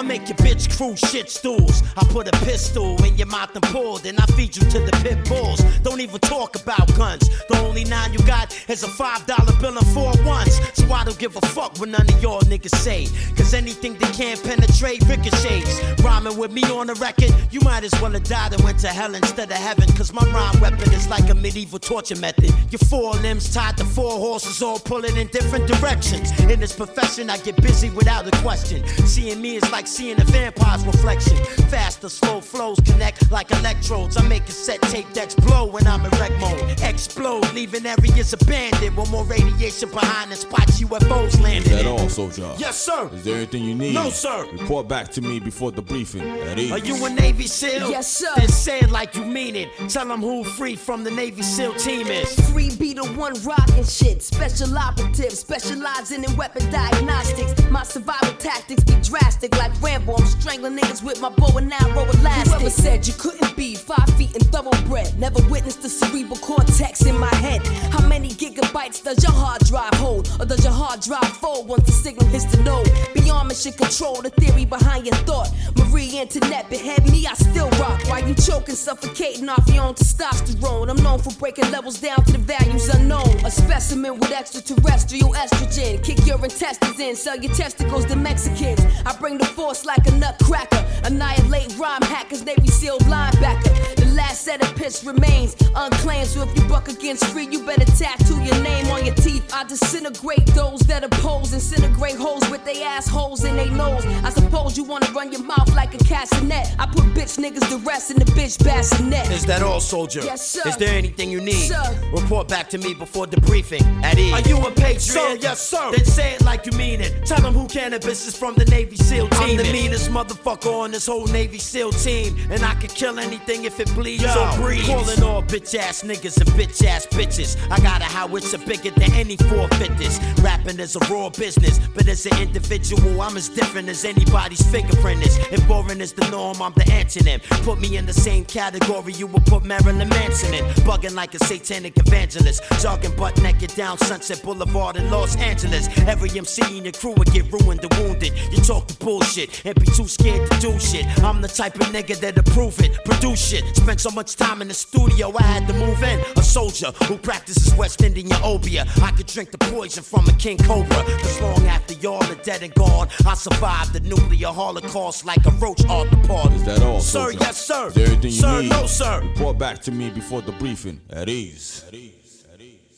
I make your bitch crew shit stools. I put a pistol in your mouth and pull, then I feed you to the pit bulls. Don't even talk about guns. The only nine you got is a five dollar bill and four ones. So I don't give a fuck what none of y'all niggas say. Cause anything that can't penetrate ricochets. Rhyming with me on the record, you might as well have died and went to hell instead of heaven. Cause my rhyme weapon is like a medieval torture method. Your four limbs tied to four horses, all pulling in different directions. In this profession, I get busy without a question. Seeing me is like seeing a vampire's reflection. Faster, slow flows connect like electrodes. I make a set tape decks blow when I'm in wreck mode. Explode, leaving areas abandoned. One more radiation behind the spots UFOs Is landed that in. all, soldier? Yes, sir. Is there anything you need? No, sir. Report back to me before the briefing. At ease. Are you a Navy SEAL? Yes, sir. Then say it like you mean it. Tell them who free from the Navy SEAL team is. Free be the one rockin' shit. Special operative, specializing in weapon diagnostics. My survival tactics be drastic like Rambo. I'm strangling niggas with my bow and arrow elastic. Whoever said you couldn't be five feet and thoroughbred? Never witnessed the cerebral cortex in my head. How many gigabytes does your hard drive hold? Or does your hard drive fold once the signal hits the node? Beyond mission control, the theory behind your thought. Marie Antoinette behead me, I still rock. Why you choking, suffocating off your own testosterone? I'm known for breaking levels down to the values unknown. A specimen with extraterrestrial estrogen. Kick your intestines in, sell your testicles to Mexicans. I bring the force like a nutcracker. Annihilate rhyme hackers, Navy SEAL linebacker. The last set of piss remains unclaimed, so if you buck against free, you better tattoo your name on your teeth. I disintegrate those that oppose, incinerate holes with they assholes in their nose. I suppose you wanna run your mouth like a castanet. I put bitch niggas to rest in the bitch bassinet. Is that all, soldier? Yes, sir. Is there anything you need? Sir. Report back to me before debriefing. briefing at ease. Are you a patriot? Sir, yes, sir. Then say it like you mean it. Tell them who Canibus is from the Navy SEAL team. The meanest motherfucker on this whole Navy SEAL team. And I could kill anything if it bleeds Yo, or breathes. Calling all bitch ass niggas and bitch ass bitches. I got a howitzer bigger than any forfeiters. Rapping is a raw business, but as an individual, I'm as different as anybody's fingerprint is. If boring is the norm, I'm the antonym. Put me in the same category you would put Marilyn Manson in. Bugging like a satanic evangelist. Jogging butt naked down Sunset Boulevard in Los Angeles. Every MC in your crew would get ruined or wounded. You talk the bullshit and be too scared to do shit. I'm the type of nigga that approve it, produce shit. Spent so much time in the studio, I had to move in. A soldier who practices West Indian obeah. I could drink the poison from a king cobra. Cause long after y'all are dead and gone, I survived the nuclear holocaust like a roach off the pod. Is that all? Sir, soldier? yes, sir. Is there anything you Sir, need? no, sir. Report back to me before the briefing At ease. at ease. At ease.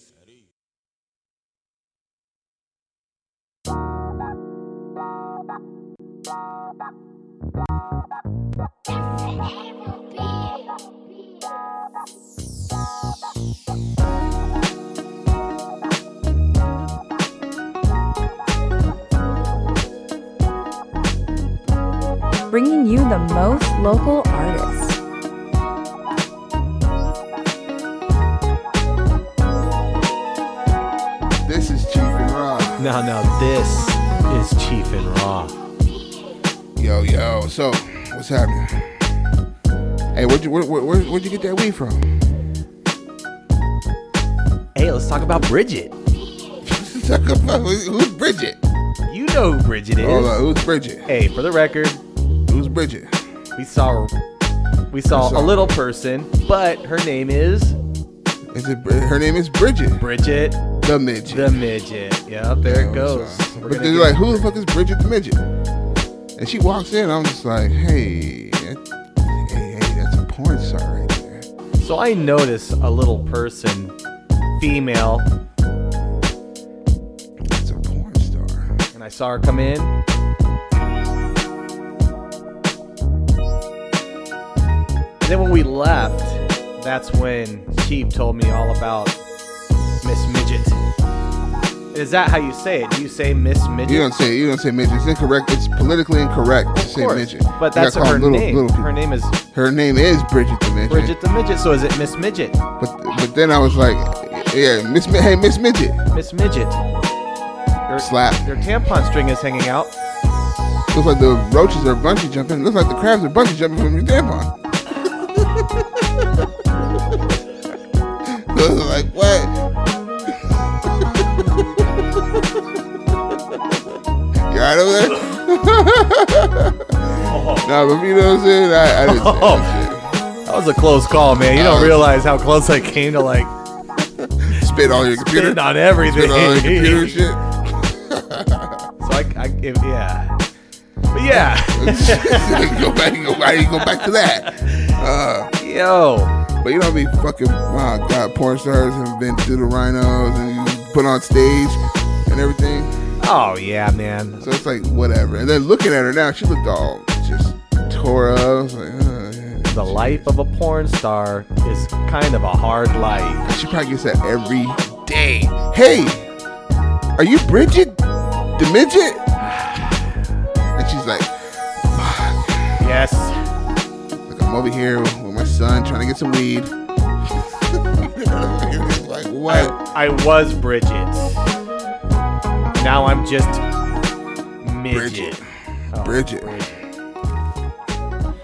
Bringing you the most local artists. This is Chief and Raw. No, no, this is Chief and Raw. Yo, yo. So, what's happening? Hey, where'd you where, where, where, where'd you get that weed from? Hey, let's talk about Bridget. Talk about who's Bridget? You know who Bridget is. Hold on, who's Bridget? Hey, for the record, Who's Bridget? we saw we saw saw- a little person, but her name is Is it her name is Bridget? Bridget The midget. the midget. Yep, there it goes. But they're like, who the fuck is Bridget the midget? And she walks in, I'm just like, hey, that- hey, hey, that's a porn star right there. So I notice a little person, female, That's a porn star. and I saw her come in. And then when we left, that's when Chief told me all about Miss Midget. Is that how you say it? Do you say Miss Midget? You don't say you don't say midget. It's incorrect. It's politically incorrect to say course, midget. but You that's gotta call her them little- name. little people. Her name is Her name is Bridget the midget. Bridget the Midget. So is it Miss Midget? But but then I was like, yeah, Miss Mi- hey Miss Midget. Miss Midget. Your, Slap. Your tampon string is hanging out. Looks like the roaches are bungee jumping. Looks like the crabs are bungee jumping from your tampon. Like, what? You alright over there? nah, but you know what I'm saying? I, I didn't say that That was a close call, man. You don't realize how close I came to like. Spit on your computer. spitting on everything. Spit on your computer shit. So I, I if, yeah, but yeah, go back, go back, you go back to that. Uh, yo, but you know, be fucking, wow, God, porn stars have been through the rhinos and you put on stage and everything. Oh yeah, man. So it's like, whatever. And then looking at her now, she looked all just tore up. I was like, uh, yeah. The life of a porn star is kind of a hard life. She probably gets that every day. Hey, are you Bridget, the midget? And she's like, Yes, Look, I'm over here with my son trying to get some weed. Like, what? I was Bridget. Now I'm just midget. Oh, Bridget.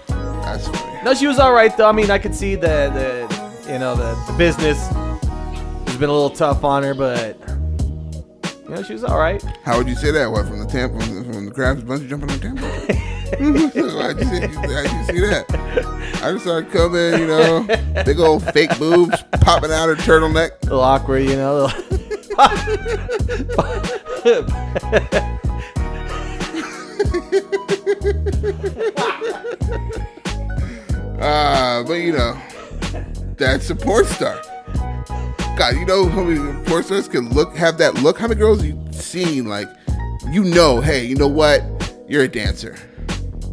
That's funny. No, she was all right though. I mean, I could see the the you know the, the business has been a little tough on her, but you know she was all right. How would you say that? What from the tamp from, from the crabs bungee jumping on the tampa? how'd, you say, how'd you see that? I just saw come you know, big old fake boobs popping out her turtleneck. A little awkward, you know. Uh, but you know, that's a porn star. God, you know how many porn stars can look have that look? How many girls you seen like you know, hey, you know what? You're a dancer.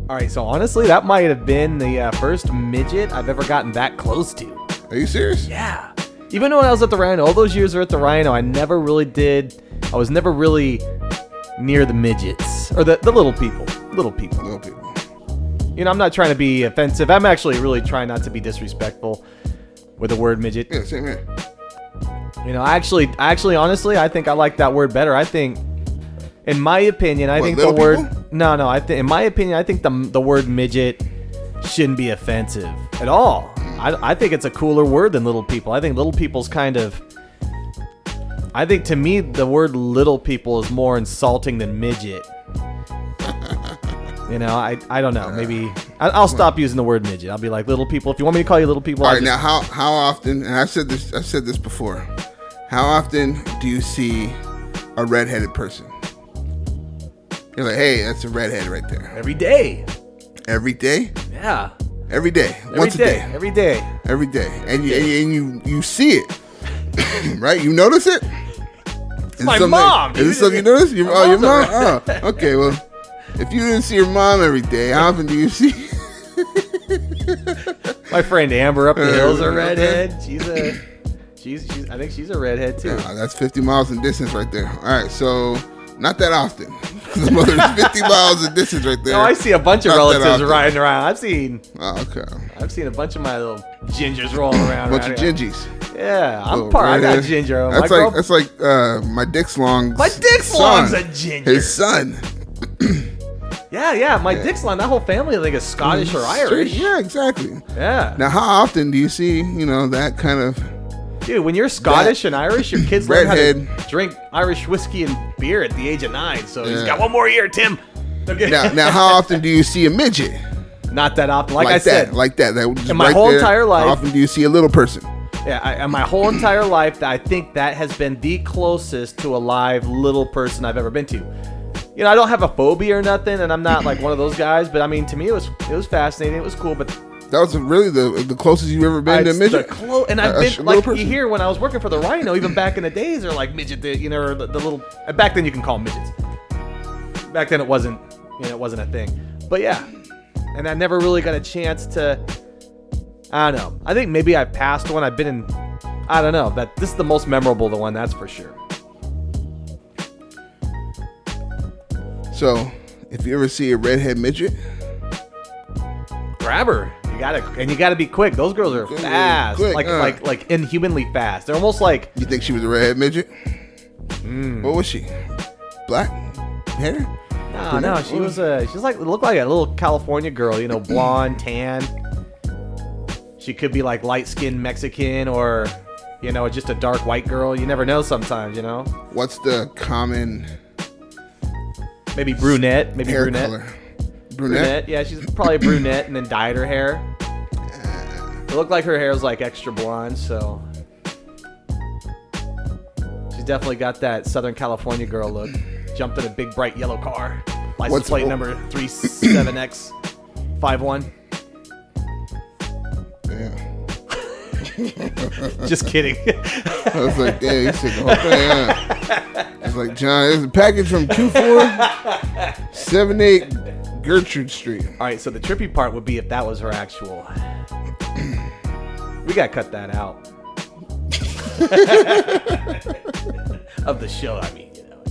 All right, so honestly, that might have been the uh, first midget I've ever gotten that close to. Are you serious? Yeah. Even when I was at the Rhino, all those years was at the Rhino, I never really did. I was never really near the midgets or the, the little people. Little people. Little people. You know, I'm not trying to be offensive. I'm actually really trying not to be disrespectful with the word midget. Yeah, same here. You know, I actually, I actually, honestly, I think I like that word better. I think, in my opinion, I What, think the word. people? No, no. I think, in my opinion, I think the the word midget shouldn't be offensive at all. I, I think it's a cooler word than little people. I think little people's kind of. I think to me the word little people is more insulting than midget. You know, I I don't know. Maybe I, I'll stop using the word midget. I'll be like little people. If you want me to call you little people, All just- now how how often? And I've said this. I've said this before. How often do you see a redheaded person? You're like, hey, that's a redhead right there. every day. Every day, Yeah. Every day, Every once day, a day, Every day. every day, and you and you, and you, you see it, right? You notice it. Is my mom, Is this something you notice? Your, oh, your mom. Oh, okay. Well, if you didn't see your mom every day, how often do you see? My friend Amber up the hills a Uh, redhead. She's a she's she's I think she's a redhead too. That's 50 miles in distance right there. All right, so not that often. the mother's 50 miles of distance right there. No, I see a bunch of Not relatives riding around. I've seen Oh, okay. I've seen a bunch of my little gingers rolling around. bunch of here. gingies. Yeah, I'm part. I got ginger. That's my like girl, that's like uh, my Dick's long. My Dick's long's a ginger. His son. yeah, yeah. My dick's long. That whole family, I think, is Scottish or Irish. Yeah, exactly. Yeah, Now, how often do you see you know that kind of? Dude. When you're Scottish and Irish, your kids learn how to Redhead. drink Irish whiskey and beer at the age of nine. So he's Yeah. got one more year, Tim. Okay. Now, now, how often do you see a midget? Not that often. Like, I that, said, like that. That just In my right whole there. entire life- How often do you see a little person? Yeah, I, in my whole entire life, I think that has been the closest to a live little person I've ever been to. You know, I don't have a phobia or nothing, and I'm not like one of those guys. But I mean, to me, it was it was fascinating. It was cool. But That was really the the closest you've ever been to a midget. clo- and I've A- been like person. you hear when I was working for the Rhino, even back in the days, they're like midget, the, you know, or the, the little. Back then, you can call them midgets. Back then, it wasn't, you know, it wasn't a thing. But yeah, and I never really got a chance to. I don't know. I think maybe I passed one. I've been in. I don't know. That this is the most memorable, the one that's for sure. So, if you ever see a redhead midget, Grab her. You gotta, and you gotta be quick. Those girls are fast, quick, like uh. like like inhumanly fast. They're almost like you think she was a redhead midget? Hmm. What was she? Black hair? No, Brunette? no, she was a she's like looked like a little California girl, you know, blonde, tan. She could be like light skinned Mexican or you know, just a dark white girl. You never know sometimes, you know. What's the common Maybe brunette, maybe hair brunette. color? Brunette? Brunette. yeah, she's probably a brunette and then dyed her hair. It looked like her hair was like extra blonde, so she's definitely got that Southern California girl look. Jumped in a big bright yellow car. License What's- plate number 37X 51. Yeah. Just kidding. I was like, damn, you said the whole thing. Yeah. I was like, John, there's a package from 2478 Gertrude Street. All right, so the trippy part would be if that was her actual. We gotta cut that out of the show. I mean, you know.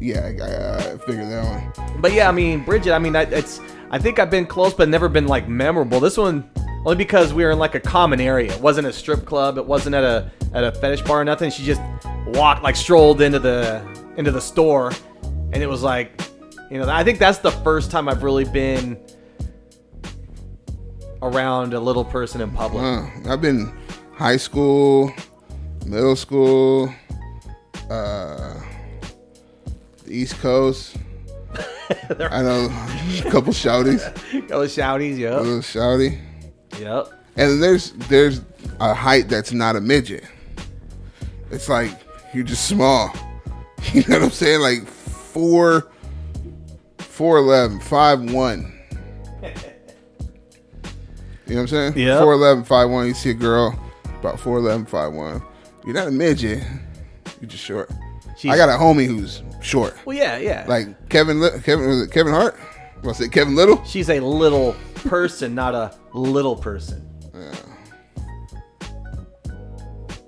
Yeah, I, I, I figured that one. But yeah, I mean, Bridget. I mean, I, it's. I think I've been close, but never been like memorable. This one only because we were in like a common area. It wasn't a strip club. It wasn't at a at a fetish bar or nothing. She just walked like strolled into the into the store, and it was like, you know, I think that's the first time I've really been around a little person in public. Uh, I've been high school, middle school, uh, the East Coast. I know a couple shouties. A Couple shouties, A little shouty. Yep. And there's there's a height that's not a midget. It's like you're just small. You know what I'm saying? Like four, four eleven, five one. You know what I'm saying? Yeah. Four eleven, five one. You see a girl about four eleven, five one. You're not a midget. You're just short. She's- I got a homie who's short. Well, yeah, yeah. Like Kevin, Kevin was it Kevin Hart? Was it Kevin Little? She's a little person, not a little person.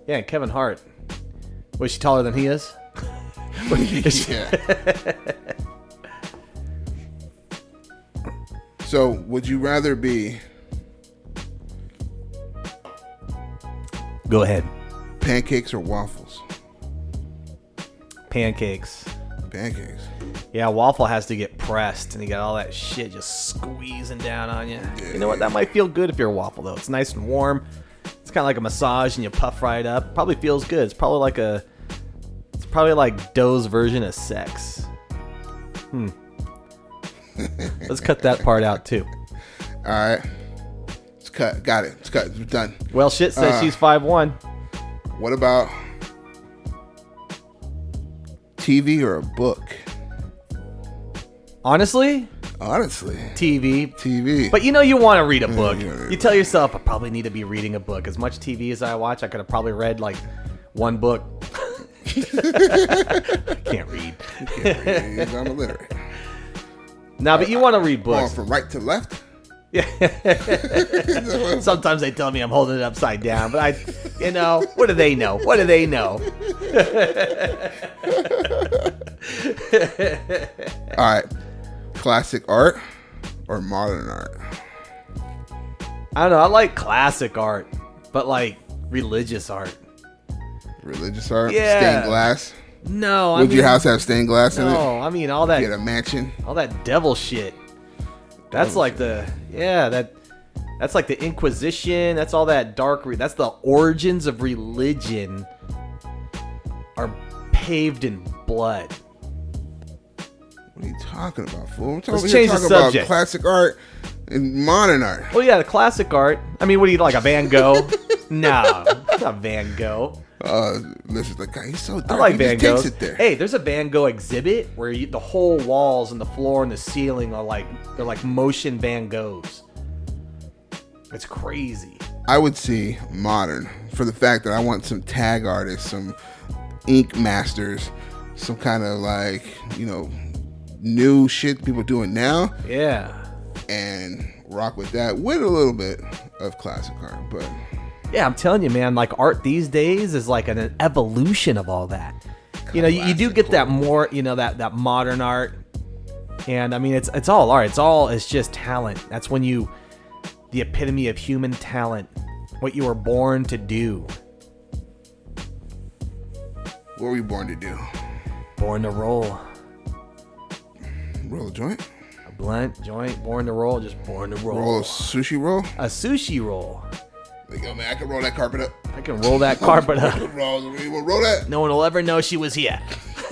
Yeah, and Kevin Hart. Was she taller than he is? Is So, would you rather be Go ahead. pancakes or waffles? Pancakes. Pancakes. Yeah, waffle has to get pressed, and you got all that shit just squeezing down on you. You know what? That might feel good if you're a waffle, though. It's nice and warm. It's kind of like a massage, and you puff right up. Probably feels good. It's probably like a. It's probably like dough's version of sex. Hmm. Let's cut that part out too. All right. It's cut. Got it. It's cut. It's done. Well, shit says Uh, she's five one. What about TV or a book? Honestly, Honestly, TV. TV. But you know, you want to read a book. you wanna You tell yourself, I probably need to be reading a book. As much TV as I watch, I could have probably read like one book. Can't read. read. I'm illiterate. No, but you want to read Going books. from right to left. Yeah. Sometimes they tell me I'm holding it upside down, but I, you know, what do they know? What do they know? All right. Classic art or modern art? I don't know. I like classic art, but like religious art. Religious art? Yeah. Stained glass? No, I Would your house have stained glass in it? No, I mean all that. Get a mansion? all that devil shit. That's Devil like the yeah that that's like the Inquisition. That's all that dark. Re- that's the origins of religion are paved in blood. What are you talking about, fool? I'm Let's talking, change the subject. classic art modern art. Well, yeah, the classic art. I mean, what do you like a Van Gogh? no, not Van Gogh. Uh, this is the guy. He's so dark. I like he Van Gogh. there. Hey, there's a Van Gogh exhibit where you, the whole walls and the floor and the ceiling are like they're like motion Van Goghs. It's crazy. I would see modern for the fact that I want some tag artists, some ink masters, some kind of like you know new shit people doing now, Yeah. And rock with that with a little bit of classic art. But Yeah, I'm telling you, man. Like art these days is like an, evolution of all that. You know, you, you do get that more, you know, that that modern art, and I mean, it's it's all art. It's all it's just talent. That's when you, the epitome of human talent, what you were born to do, what were you born to do? born to roll. Roll a joint? Blunt joint, born to roll, just born to roll. Roll a sushi roll? A sushi roll. Like, man, I can roll that carpet up. I can roll that carpet up. roll, wanna roll that? No one will ever know she was here.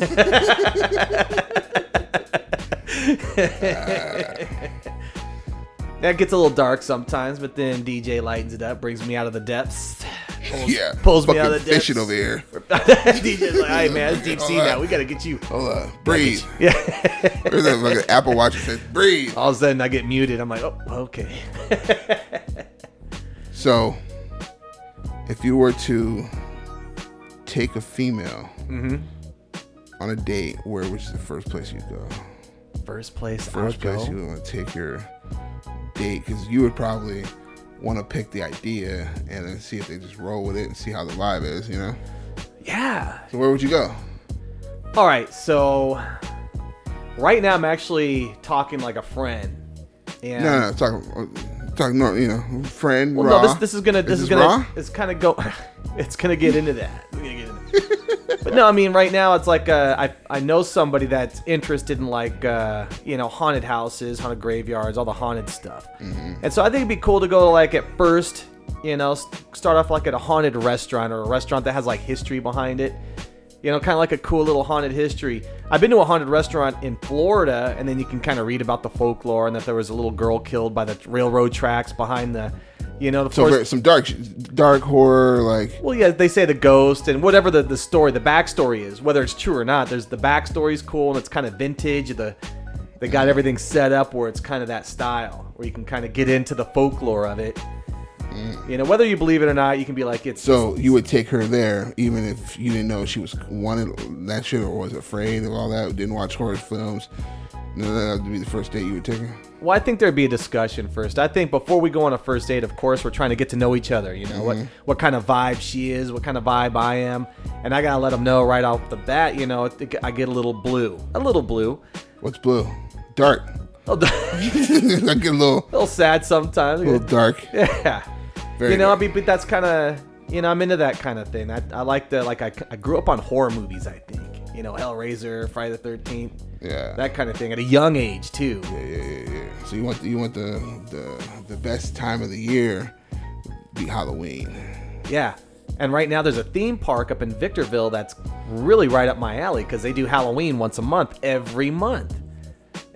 that gets a little dark sometimes, but then DJ lightens it up, brings me out of the depths. Pulls, Yeah, pulls me out fucking of the depths. fishing over here. DJ's like, hey man, it's deep sea Hold now. on. We gotta get you. Hold on, breathe. Yeah. There's a fucking Apple Watch that says breathe. All of a sudden, I get muted. I'm like, oh, okay. So, if you were to take a female Mhm. on a date, where was the first place you'd go? First place, First I'd place go. you would want to take your date, because you would probably want to pick the idea and then see if they just roll with it and see how the vibe is, you know? Yeah. So where would you go? All right, so right now I'm actually talking like a friend. And No, no, talking, talking, no, you know, friend. Well, raw. no, this, this is gonna this is, this gonna raw? it's kind of go it's gonna get into that. It's gonna get into but no, I mean right now it's like uh, I I know somebody that's interested in like uh, you know haunted houses, haunted graveyards, all the haunted stuff. Mm-hmm. And so I think it'd be cool to go like at first, you know, start off like at a haunted restaurant or a restaurant that has like history behind it. You know, kind of like a cool little haunted history. I've been to a haunted restaurant in Florida, and then you can kind of read about the folklore and that there was a little girl killed by the railroad tracks behind the, you know, the So some dark, dark horror, like well, yeah, they say the ghost and whatever the, the story, the backstory is, whether it's true or not. There's the backstory's cool and it's kind of vintage. The they got everything set up where it's kind of that style where you can kind of get into the folklore of it. You know, whether you believe it or not, you can be like, it's So you would take her there, even if you didn't know she was wanted that shit or was afraid of all that, didn't watch horror films. No, that would be the first date you would take her. Well, I think there'd be a discussion first. I think before we go on a first date, of course, we're trying to get to know each other. You know what Mhm. what kind of vibe she is, what kind of vibe I am, and I gotta let them know right off the bat. You know, I get a little blue, a little blue. What's blue? Dark. Oh, I get a little, a little sad sometimes. a little dark. Yeah. Very you know, I mean, but that's kind of you know, I'm into that kind of thing. I, I like the like I, I grew up on horror movies. I think you know, Hellraiser, Friday the Thirteenth. Yeah. That kind of thing at a young age too. Yeah, yeah, yeah, yeah. So you want the, you want the, the the best time of the year be Halloween. Yeah. And right now there's a theme park up in Victorville that's really right up my alley because they do Halloween once a month every month.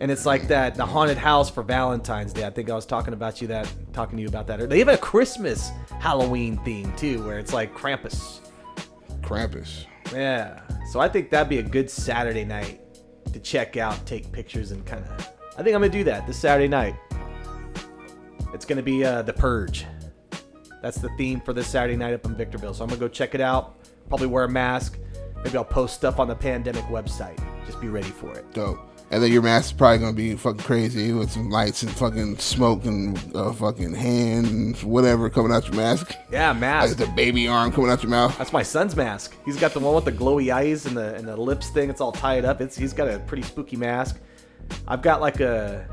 And it's like that the haunted house for Valentine's Day. I think I was talking about you that talking to you about that. They have a Christmas Halloween theme too, where it's like Krampus. Krampus. Yeah. So I think that'd be a good Saturday night to check out, take pictures, and kind of. I think I'm gonna do that this Saturday night. It's gonna be uh, the Purge. That's the theme for this Saturday night up in Victorville. So I'm gonna go check it out. Probably wear a mask. Maybe I'll post stuff on the pandemic website. Just be ready for it. Dope. And then your mask is probably gonna be fucking crazy with some lights and fucking smoke and uh, fucking hands, and whatever coming out your mask. Yeah, mask. Like the baby arm coming out your mouth. That's my son's mask. He's got the one with the glowy eyes and the and the lips thing. It's all tied up. It's he's got a pretty spooky mask. I've got like a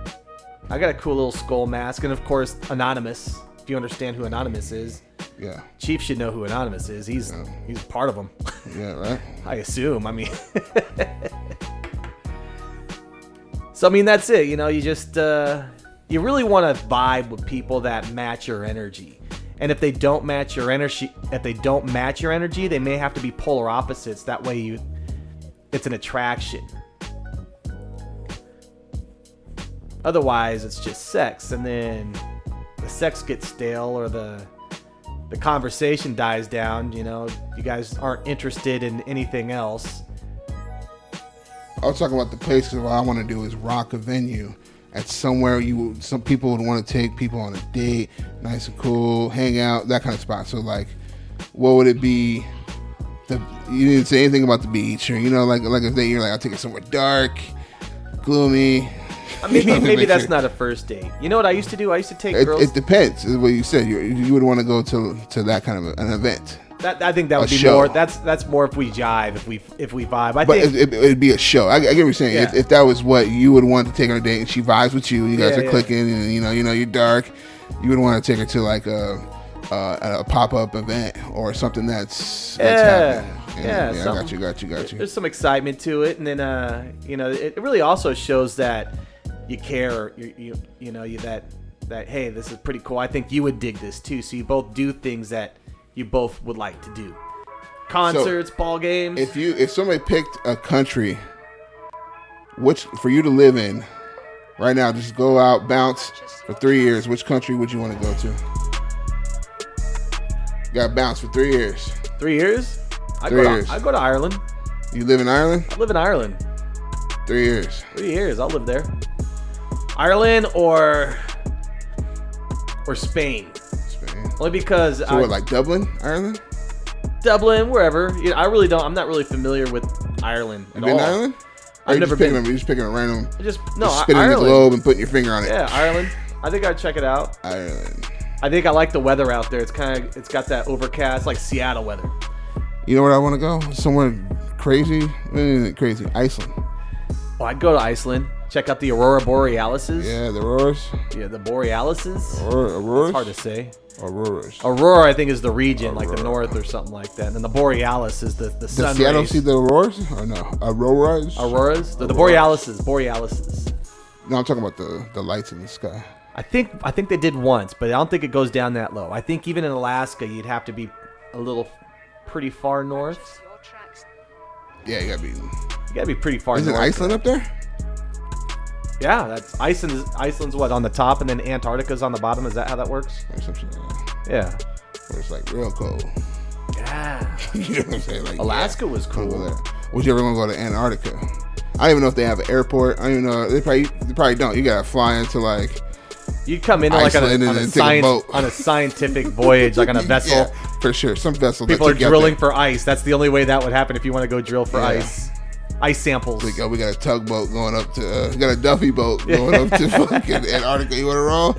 I got a cool little skull mask, and of course Anonymous. If you understand who Anonymous is, Yeah. Chief should know who Anonymous is. He's he's part of them. Yeah, right. I assume. I mean, so I mean that's it. You know, you just uh, you really want to vibe with people that match your energy. And if they don't match your energy, if they don't match your energy, they may have to be polar opposites. That way, you it's an attraction. Otherwise, it's just sex, and then the sex gets stale or the the conversation dies down. You know, you guys aren't interested in anything else. I was talking about the place because what I want to do is rock a venue at somewhere you some people would want to take people on a date, nice and cool, hang out, that kind of spot. So like, what would it be? The you didn't say anything about the beach or you know like like if they you're like I'll take it somewhere dark, gloomy. Uh, Maybe maybe that's not a first date. You know what I used to do? I used to take It, girls. it depends. Is what you said. You, you would want to go to to that kind of an event. That, I think that would be show. more. That's that's more if we jive. If we if we vibe. I but think. it, it'd be a show. I, I get what you're saying. If, Yeah. if that was what you would want to take on a date, and she vibes with you, you guys Yeah, are yeah. clicking, and you know, you know, you're dark. You would want to take her to like a a, a pop up event or something that's, that's Yeah, happening. yeah, I got you, got you, got you. There's some excitement to it, and then uh, you know, it, it really also shows that you care. You you, you know you that that hey, this is pretty cool. I think you would dig this too. So you both do things that you both would like to do. Concerts, ball games. If you if somebody picked a country, which for you to live in, right now, just go out, bounce for three years. Which country would you want to go to? Got bounce for three years. Three years? I Three go years. To, I go to Ireland. You live in Ireland? I live in Ireland. Three years. Three years. I'll live there. Ireland or or Spain. Only because So I, what, like Dublin, Ireland? Dublin, wherever. You know, I really don't. I'm not really familiar with Ireland at been all. Ireland? Or I've never been. A, you just picking a random. Just no. just spinning Ireland. the globe and putting your finger on it. Yeah, Ireland. I think I'd check it out. Ireland. I think I like the weather out there. It's kind of it's got that overcast, like Seattle weather. You know where I want to go? Somewhere crazy. Crazy. Iceland. Oh, I'd go to Iceland. Check out the Aurora Borealises. Yeah, the auroras. Yeah, the Borealises. Aurora, auroras. It's hard to say. Auroras. Aurora, I think, is the region, like the north or something like that. And then the Borealis is the the Does sun Seattle rays. see the auroras or no? Auroras. Auroras? The, the Auroras. Borealises. Borealises. No, I'm talking about the the lights in the sky. I think I think they did once, but I don't think it goes down that low. I think even in Alaska, you'd have to be a little pretty far north. Yeah, you gotta be. You gotta be pretty far north. Is it north. Iceland up there? Yeah, that's Iceland. Iceland's what on the top, and then Antarctica's on the bottom. Is that how that works? Or some shit like that. Yeah. Where it's like real cold. Yeah. you know what I'm saying? Like Alaska yeah, was go cool. there. Would you ever want to go to Antarctica? I don't even know if they have an airport. I don't even know. They probably they probably don't. You gotta fly into like You'd come in like on a, on, a take a on a scientific voyage, like on a vessel. Yeah, for sure. Some vessels. People are you drilling for ice. That's the only way that would happen if you want to go drill for Yeah. ice. Ice samples. Like, oh, we got a tugboat going up to, uh, we got a Duffy boat going up to fucking Antarctica. You want to roll?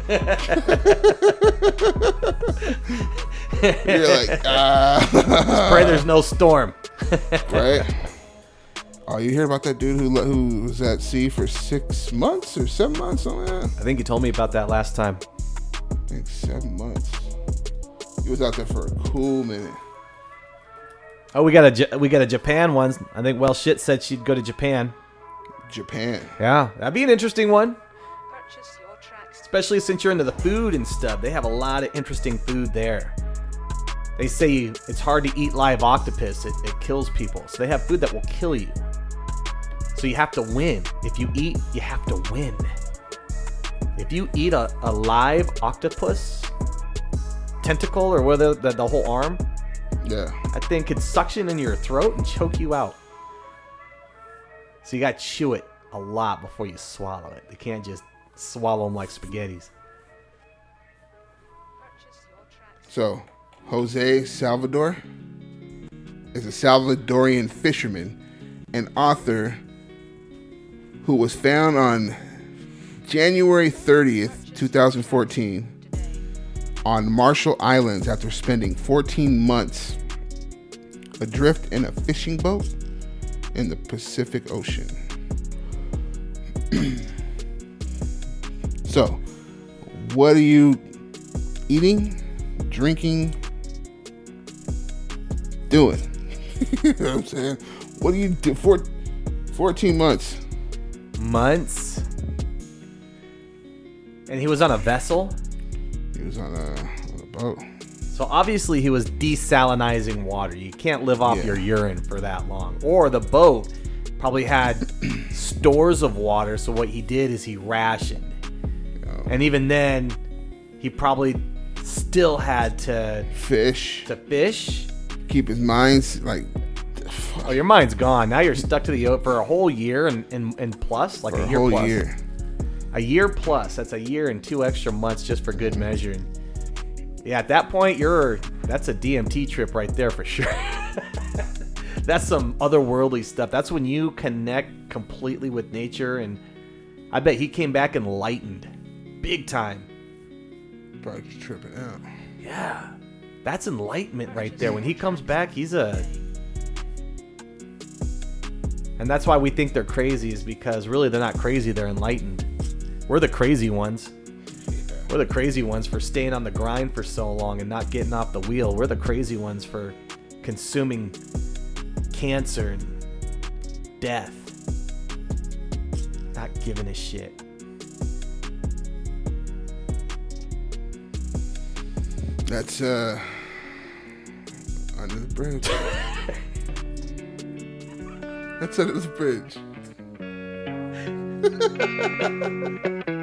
You're like, uh, pray there's no storm. right? Oh, you hear about that dude who who was at sea for six months or seven months? Something like? I think you told me about that last time. I think seven months. He was out there for a cool minute. Oh, we got a we got a Japan one. I think well shit said she'd go to Japan. Japan. Yeah, that'd be an interesting one. Especially since you're into the food and stuff. They have a lot of interesting food there. They say you, it's hard to eat live octopus. It, it kills people. So they have food that will kill you. So you have to win. If you eat, you have to win. If you eat a, a live octopus tentacle or whether the, the whole arm, Yeah. I think could suction in your throat and choke you out. So you got to chew it a lot before you swallow it. You can't just swallow them like spaghettis. So, Jose Salvador is a Salvadorian fisherman and author who was found on January 30th, 2014, on Marshall Islands after spending 14 months adrift in a fishing boat in the Pacific Ocean. so, what are you eating, drinking, doing? you know what I'm saying? What do you do? Four, 14 months. Months. And he was on a vessel. He was on a, on a boat. So obviously he was desalinizing water. You can't live off Yeah. your urine for that long. Or the boat probably had stores of water. So what he did is he rationed. And even then, he probably still had to fish. To fish. Keep his mind like Oh, your mind's gone. Now you're stuck to the for a whole year and, and, and plus, like For a a year whole plus. year. A year plus. That's a year and two extra months just for good measure. And yeah, at that point, you're that's a DMT trip right there for sure. that's some otherworldly stuff. That's when you connect completely with nature, and I bet he came back enlightened, big time. Probably just tripping out. Yeah, that's enlightenment right there. When he comes back, he's a. And that's why we think they're crazy, is because really they're not crazy, they're enlightened. We're the crazy ones. We're the crazy ones for staying on the grind for so long and not getting off the wheel. We're the crazy ones for consuming cancer and death. Not giving a shit. That's uh under the bridge. That's under the bridge. Thank you.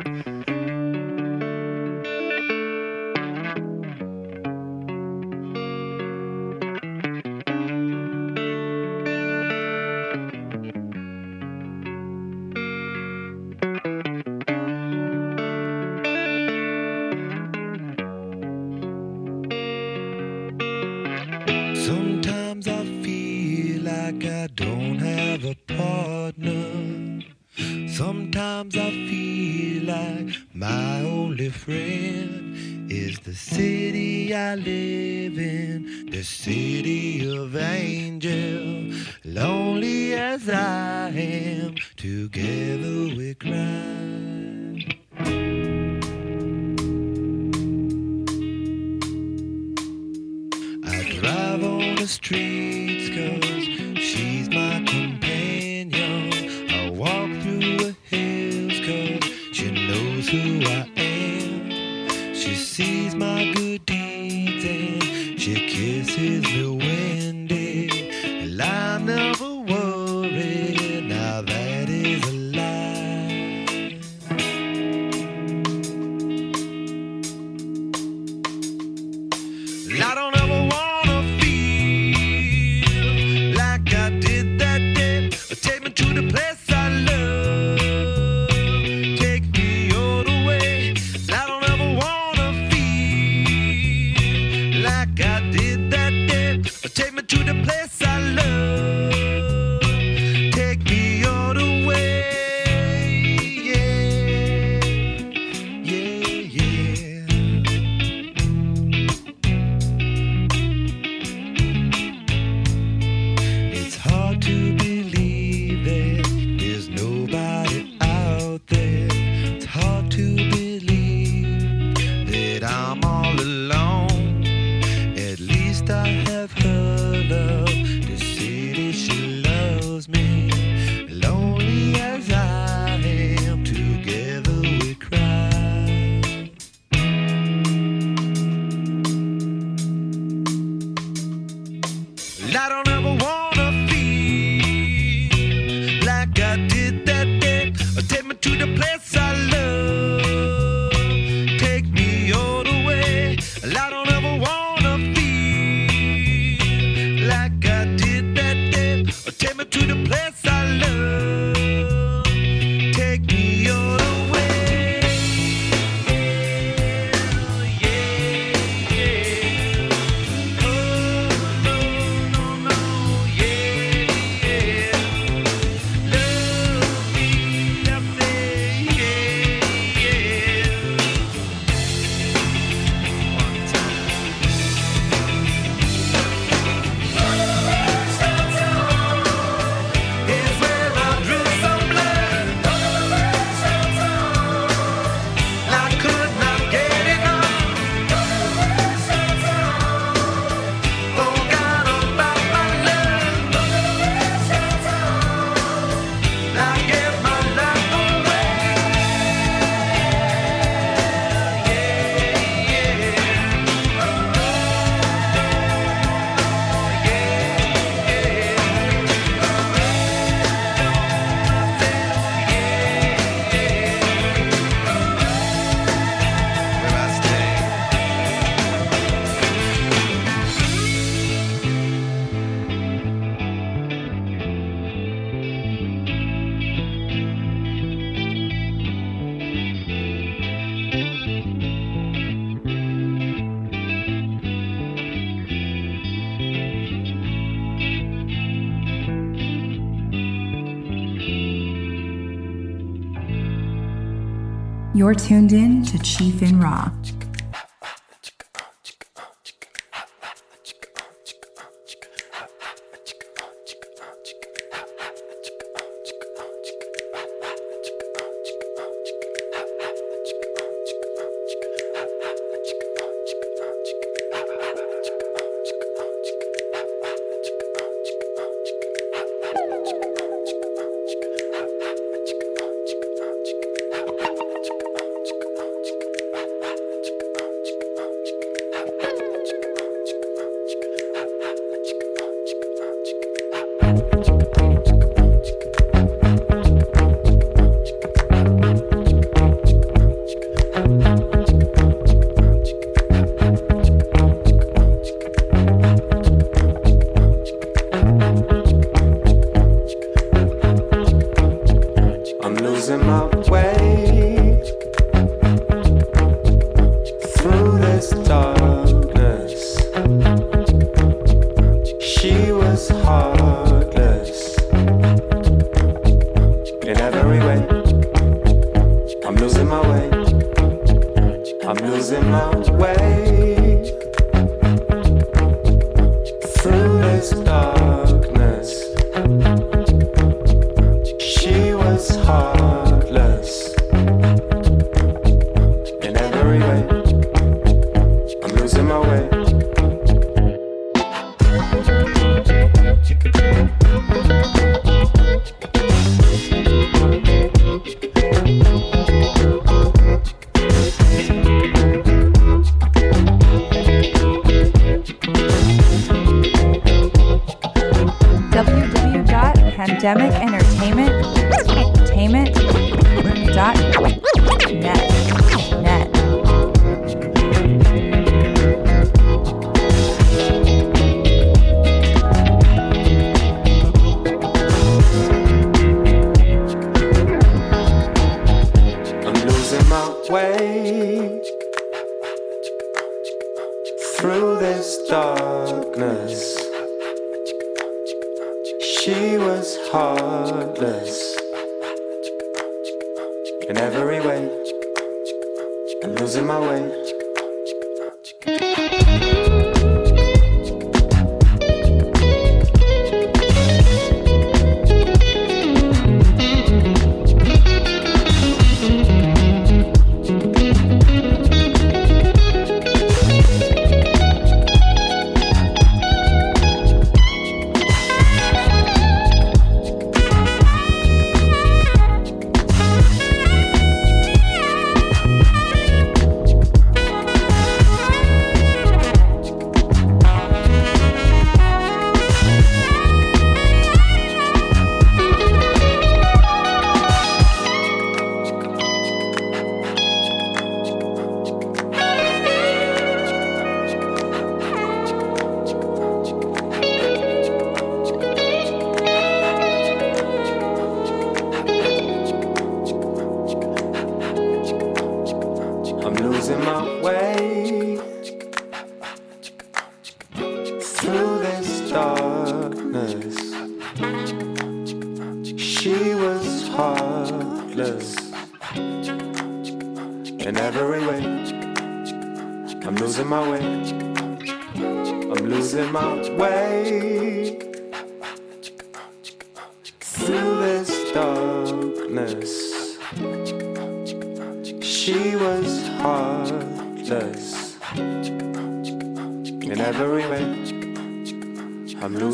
You're tuned in to Chief in Raw.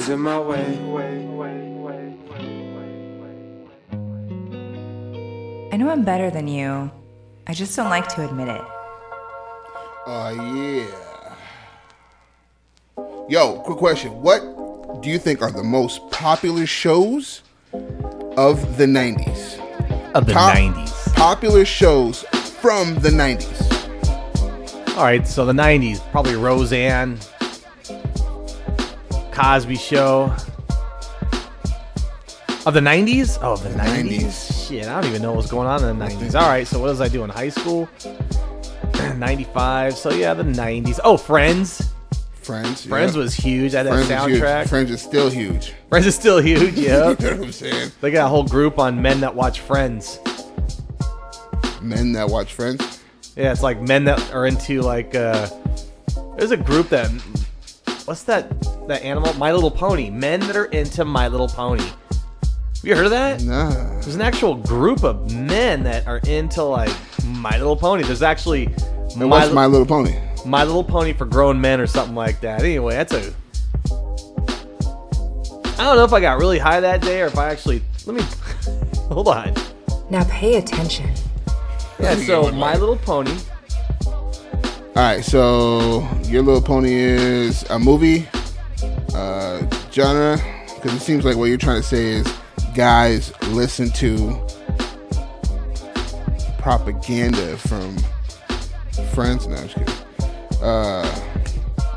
Losing my way. I know I'm better than you. I just don't like to admit it. Oh yeah. Yo, quick question. What do you think are the most popular shows of the 90s? Of the 90s. Popular shows from the 90s. All right, so the 90s, probably Roseanne, Cosby Show. Of the 90s? Oh, the 90s? Shit, I don't even know what was going on in the 90s. All right, so what was I doing? In high school? 95. So yeah, the 90s. Oh, Friends. Friends. Friends yeah. was huge. That had Friends that is soundtrack. Friends is still huge. Friends is still huge, yeah. you know what I'm saying? They got a whole group on men that watch Friends. Men that watch Friends. Yeah, it's like men that are into like uh there's a group that what's that that animal? My Little Pony. Men that are into My Little Pony. Have you heard of that? Nah. There's an actual group of men that are into like My Little Pony. There's actually And what's Li- My Little Pony? My Little Pony for grown men or something like that. Anyway, that's a I don't know if I got really high that day or if I actually let me hold on. Now pay attention. Yeah, so My Little Pony. All right, so Your Little Pony is a movie uh, genre because it seems like what you're trying to say is guys listen to propaganda from friends. No, I'm just kidding. Uh,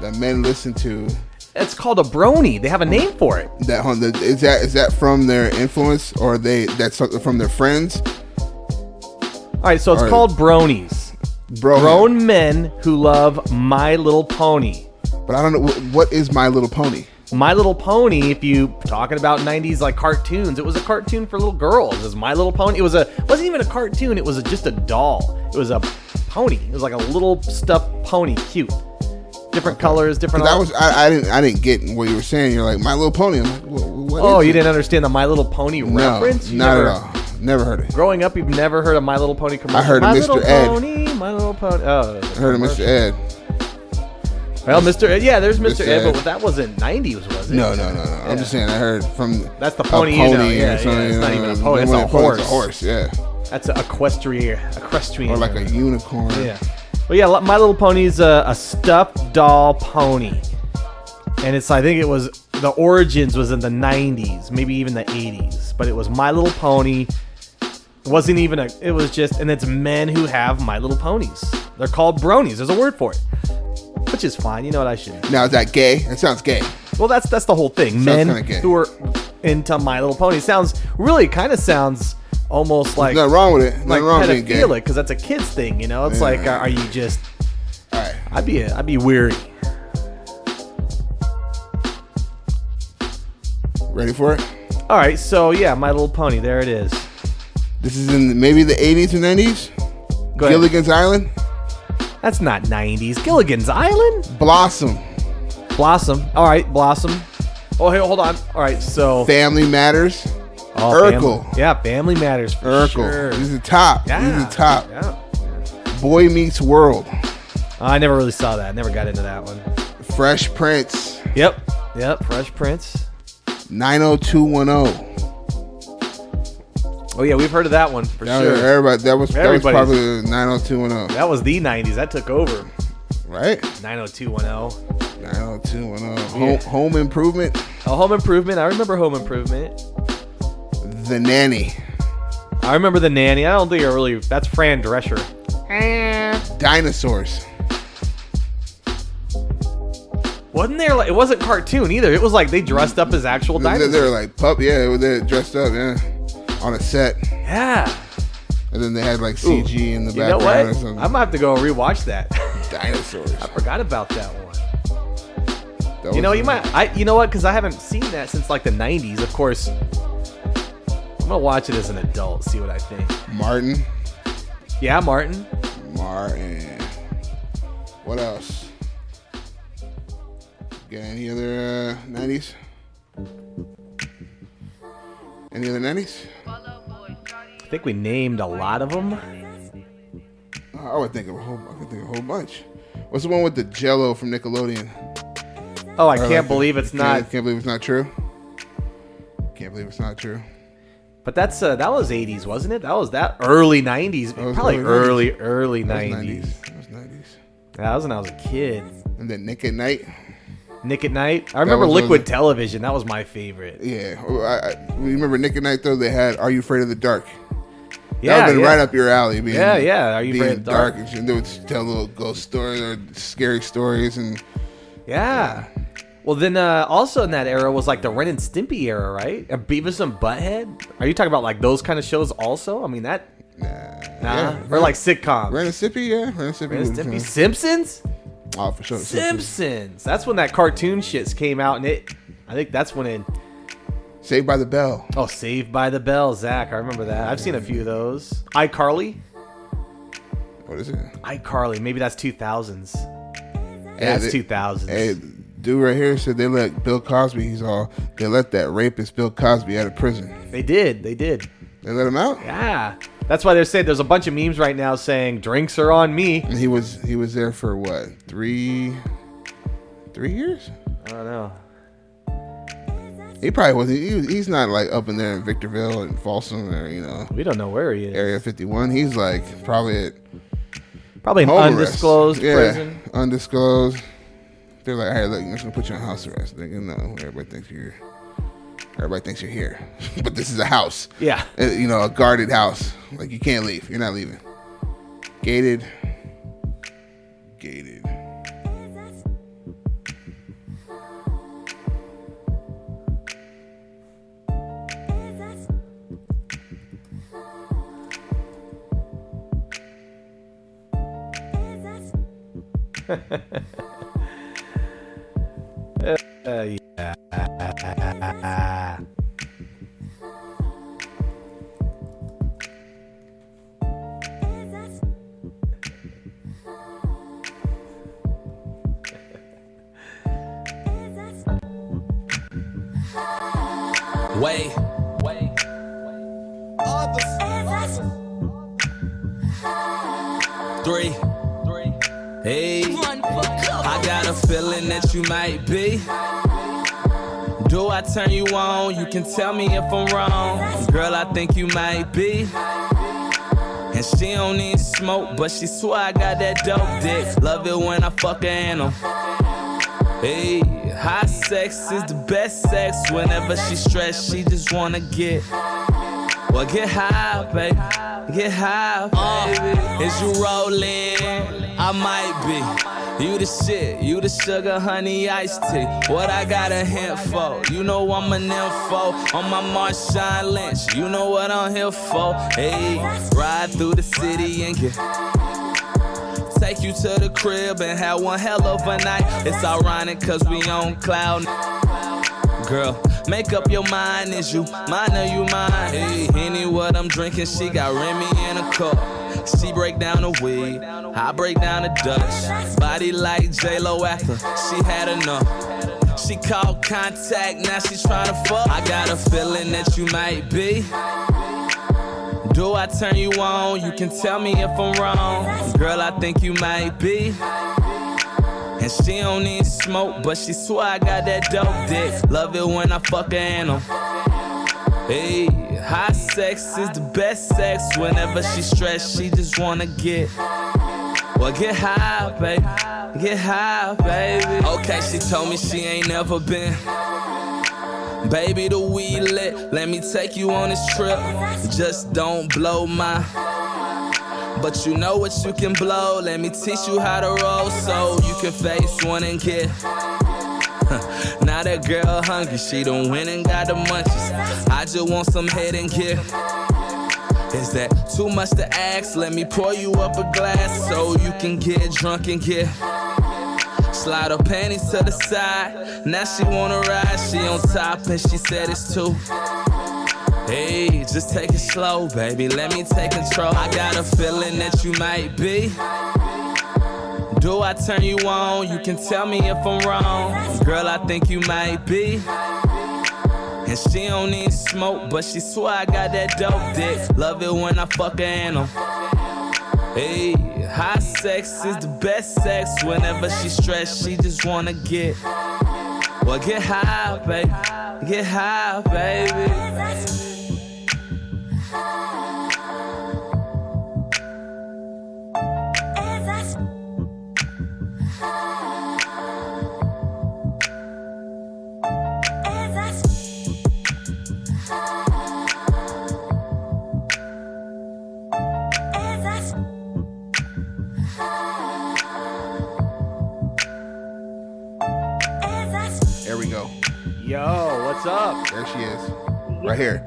that men listen to. It's called a brony. They have a name for it. That is that is that from their influence or they that's something from their friends? All right, so it's Or- called bronies. Bro, Grown men who love My Little Pony. But I don't know what is My Little Pony. My Little Pony. If you talking about '90s like cartoons, it was a cartoon for little girls. It was My Little Pony. It was a wasn't even a cartoon. It was a, just a doll. It was a pony. It was like a little stuffed pony, cute, different colors, different. I all- was I, I didn't I didn't get what you were saying. You're like My Little Pony. I'm like, what, oh, you it? didn't understand the My Little Pony No, reference? You not never- at all. Never heard it. Growing up, you've never heard of My Little Pony commercial. I heard of My Mr. Little Ed. Pony, My Little Pony. Oh, I heard of Mr. Ed. Well, Mr. Ed, yeah, there's Mr. Mr. Ed, Ed. but that wasn't '90s, was it? No, no, no, no. I'm just saying I heard from That's the a pony you know, yeah, yeah, it's not even a pony, it's a horse. It's a horse, yeah. That's an equestrian, equestrian, Or like a unicorn. Yeah. Well, yeah, My Little Pony's a, a stuffed doll pony, and it's I think it was the origins was in the '90s, maybe even the '80s, but it was My Little Pony. It wasn't even a. It was just, and it's men who have My Little Ponies. They're called bronies. There's a word for it, which is fine. You know what I should. Now is that gay? That sounds gay. Well, that's that's the whole thing. Sounds Men who are into My Little Pony sounds really kind of sounds almost like nothing wrong with it. Nothing like wrong with being gay. pedophilic because that's a kids thing. You know, it's Yeah. like, are you just? All right. I'd be I'd be weary. Ready for it? All right, so yeah, My Little Pony. There it is. This is in maybe the 80s or 90s. Go ahead. Gilligan's Island. That's not '90s. Gilligan's Island. Blossom. Blossom. All right, Blossom. Oh, hey, hold on. All right, so Family Matters. Oh, Urkel. Yeah, Family Matters for Urkel. sure. These are top. Yeah, are top. yeah. Boy Meets World. Oh, I never really saw that. Never got into that one. Fresh Prince. Yep. Yep. Fresh Prince. 90210. Oh yeah, we've heard of that one for That sure. was, everybody, that was that was probably 90210. That was the '90s. That took over. Right? 90210. 90210. Yeah. Home, home Improvement. Oh, Home Improvement. I remember Home Improvement. The Nanny. I remember the nanny. I don't think I really. That's Fran Drescher. Dinosaurs. Wasn't there like it wasn't cartoon either. It was like they dressed up as actual They, dinosaurs. they were like pup, yeah, they were dressed up, yeah, on a set. Yeah. And then they had like CG in the you know background what? or something. I'm gonna have to go rewatch that. Dinosaurs. I forgot about that one. That You know, you might. I. You know what? Because I haven't seen that since like the '90s. Of course, I'm gonna watch it as an adult. See what I think. Martin. Yeah, Martin. Martin. What else? Got any other uh, 90s? Any other 90s? I think we named a lot of them. I would think of a whole. I could think of a whole bunch. What's the one with the Jello from Nickelodeon? Oh, I Or can't like the- believe it's can't- Can't believe it's not true. Can't believe it's not true. But that's uh, that was '80s, wasn't it? That was that early '90s, was probably early 90s. early early That was '90s. That was 90s. That was when I was a kid. And then Nick at Night. Nick at Night. I remember was- Liquid Television. That was my favorite. Yeah, I, I, remember Nick at Night though. They had "Are You Afraid of the Dark?" Yeah, that would been yeah. right up your alley. Being, Yeah, yeah, Are You being Afraid of the Dark? and shit. They would tell little ghost stories or scary stories, and Yeah. Well, then uh, also in that era was like the Ren and Stimpy era, right? And Beavis and Butthead. Are you talking about like those kind of shows also? I mean that. Nah. yeah. or like sitcoms. Ren and Stimpy, yeah, Ren and Stimpy. Ren and Stimpy. Simpsons. Oh, for sure. Simpsons. That's when that cartoon shits came out, and it. I think that's when it. Saved by the Bell. Oh, Saved by the Bell, Zach. I remember that. I've seen a few of those. iCarly. What is it? iCarly. Maybe that's two thousands. Yeah, it's two thousands. Hey, dude, right here said they let Bill Cosby. He's all they let that rapist Bill Cosby out of prison. They did. They did. They let him out. Yeah. That's why they're saying there's a bunch of memes right now saying drinks are on me. And he was he was there for what three three years? I don't know. He probably wasn't. He, was- he's not like up in there in Victorville and Folsom or you know. We don't know where he is. Area 51. He's like probably at Probably an arrest. undisclosed yeah, prison. Undisclosed. They're like, hey, look, I'm just gonna put you on house arrest. Go, no, everybody thinks you're. Everybody thinks you're here, but this is a house. Yeah. Uh, you know, a guarded house. Like you can't leave. You're not leaving. Gated. Gated. tell me if I'm wrong. Girl, I think you might be. And she don't need smoke, but she swear I got that dope dick. Love it when I fuck her in 'em. Hey, hot sex is the best sex. Whenever she stressed, she just wanna get. Well, get high, baby. Get high, baby. Is you rolling? I might be. You the shit, you the sugar, honey, iced tea. What I got a hint for? You know I'm an info on my Marshawn Lynch. You know what I'm here for? Hey, ride through the city and get. Take you to the crib and have one hell of a night. It's ironic cause we on cloud. Girl, make up your mind. Is you mine or you mine? Hey, any what I'm drinking, she got Remy in a cup. She break down the weed, I break down the Dutch. Body like J-Lo after she had enough. She called contact, now she tryna fuck. I got a feeling that you might be. Do I turn you on? You can tell me if I'm wrong. Girl, I think you might be. And she don't need smoke, but she swear I got that dope dick. Love it when I fuck her 'em. Hey, hot sex is the best sex. Whenever she stressed, she just wanna get. Well, get high, baby. Get high, baby. Okay, she told me she ain't never been. Baby, the weed lit. Let me take you on this trip. Just don't blow my. But you know what you can blow. Let me teach you how to roll so you can face one and get. now that girl hungry, she done went and got the munchies. I just want some head and get. Is that too much to ask? Let me pour you up a glass so you can get drunk and get. Slide her panties to the side. Now she wanna ride. She on top and she said it's too. Hey, just take it slow, baby. Let me take control. I got a feeling that you might be. Do I turn you on? You can tell me if I'm wrong. Girl, I think you might be. And she don't need smoke, but she swear I got that dope dick. Love it when I fuck her animal. Hey, high sex is the best sex. Whenever she stressed, she just wanna get. Well, get high, baby. Get high, baby. What's up? There she is. Right here.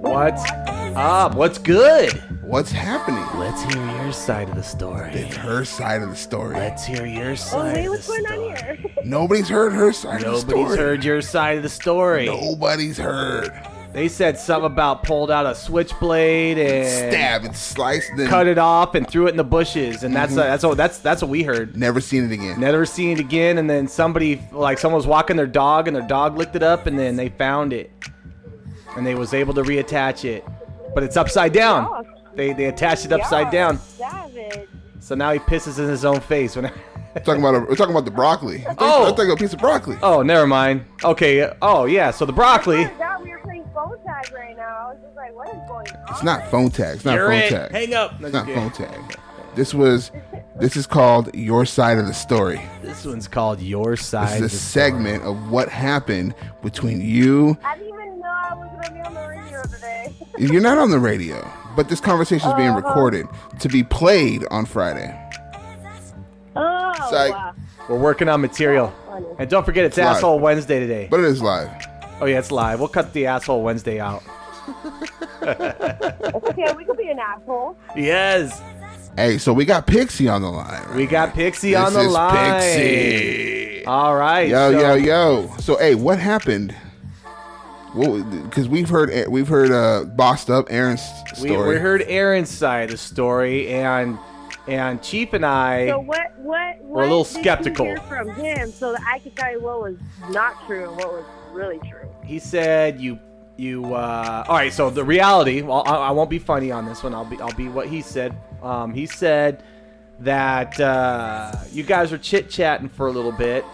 What's up? What's good? What's happening? Let's hear your side of the story. It's her side of the story. Let's hear your Oh, side. hey, of what's the going story. on here? Nobody's heard her side of the story. Nobody's heard your side of the story. Nobody's heard. They said something about pulled out a switchblade and Stab and sliced, Then cut it off and threw it in the bushes, and that's Mhm. uh, that's what that's that's what we heard. Never seen it again. Never seen it again. And then somebody like someone was walking their dog, and their dog licked it up, and then they found it, and they was able to reattach it, but it's upside down. They they attached it upside down, Savage. so now he pisses in his own face when. talking about a, we're talking about the broccoli. I Oh. I think a piece of broccoli. Oh, never mind. Okay. Oh yeah. So the broccoli. Phone tag right now. I was just like, what is going on? It's not phone tag. It's not You're phone it. tag. Hang up. No, It's not just phone tag. This was. This is called your side of the story. This one's called your Side. This is a of the segment of what happened between you. I didn't even know I was going to be on the radio today. You're not on the radio, but this conversation is being Uh-huh. recorded to be played on Friday. oh, Psych. wow. We're working on material. And don't forget, it's It's live. Asshole Wednesday today. But it is live. Oh yeah, it's live. We'll cut the Asshole Wednesday out. It's okay. We could be an asshole. Yes. Hey, so we got Pixie on the line. right? We got Pixie This on the is line. Pixie. All right. Yo, so- yo, yo. So, hey, what happened? Because we've heard we've heard uh, bossed up Aaron's We, story. we heard Aaron's side of the story, and and Chief and I. So what? What? We're a little what did you skeptical. hear from him so that I could tell you what was not true and what was really true. He said you you uh all right so the reality well I, I won't be funny on this one. I'll be i'll be what he said. Um he said that uh you guys were chit-chatting for a little bit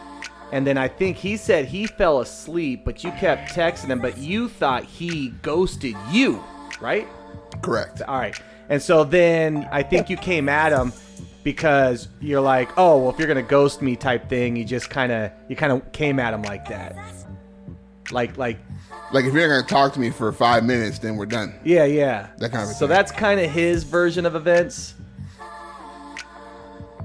and then i think he said he fell asleep but you kept texting him but you thought he ghosted you right? Correct. all right. And so then i think you came at him because you're like oh well if you're gonna ghost me type thing you just kind of you kind of came at him like that like like Like, if you're not gonna talk to me for five minutes, then we're done. Yeah, yeah. That kind of So thing. that's kind of his version of events.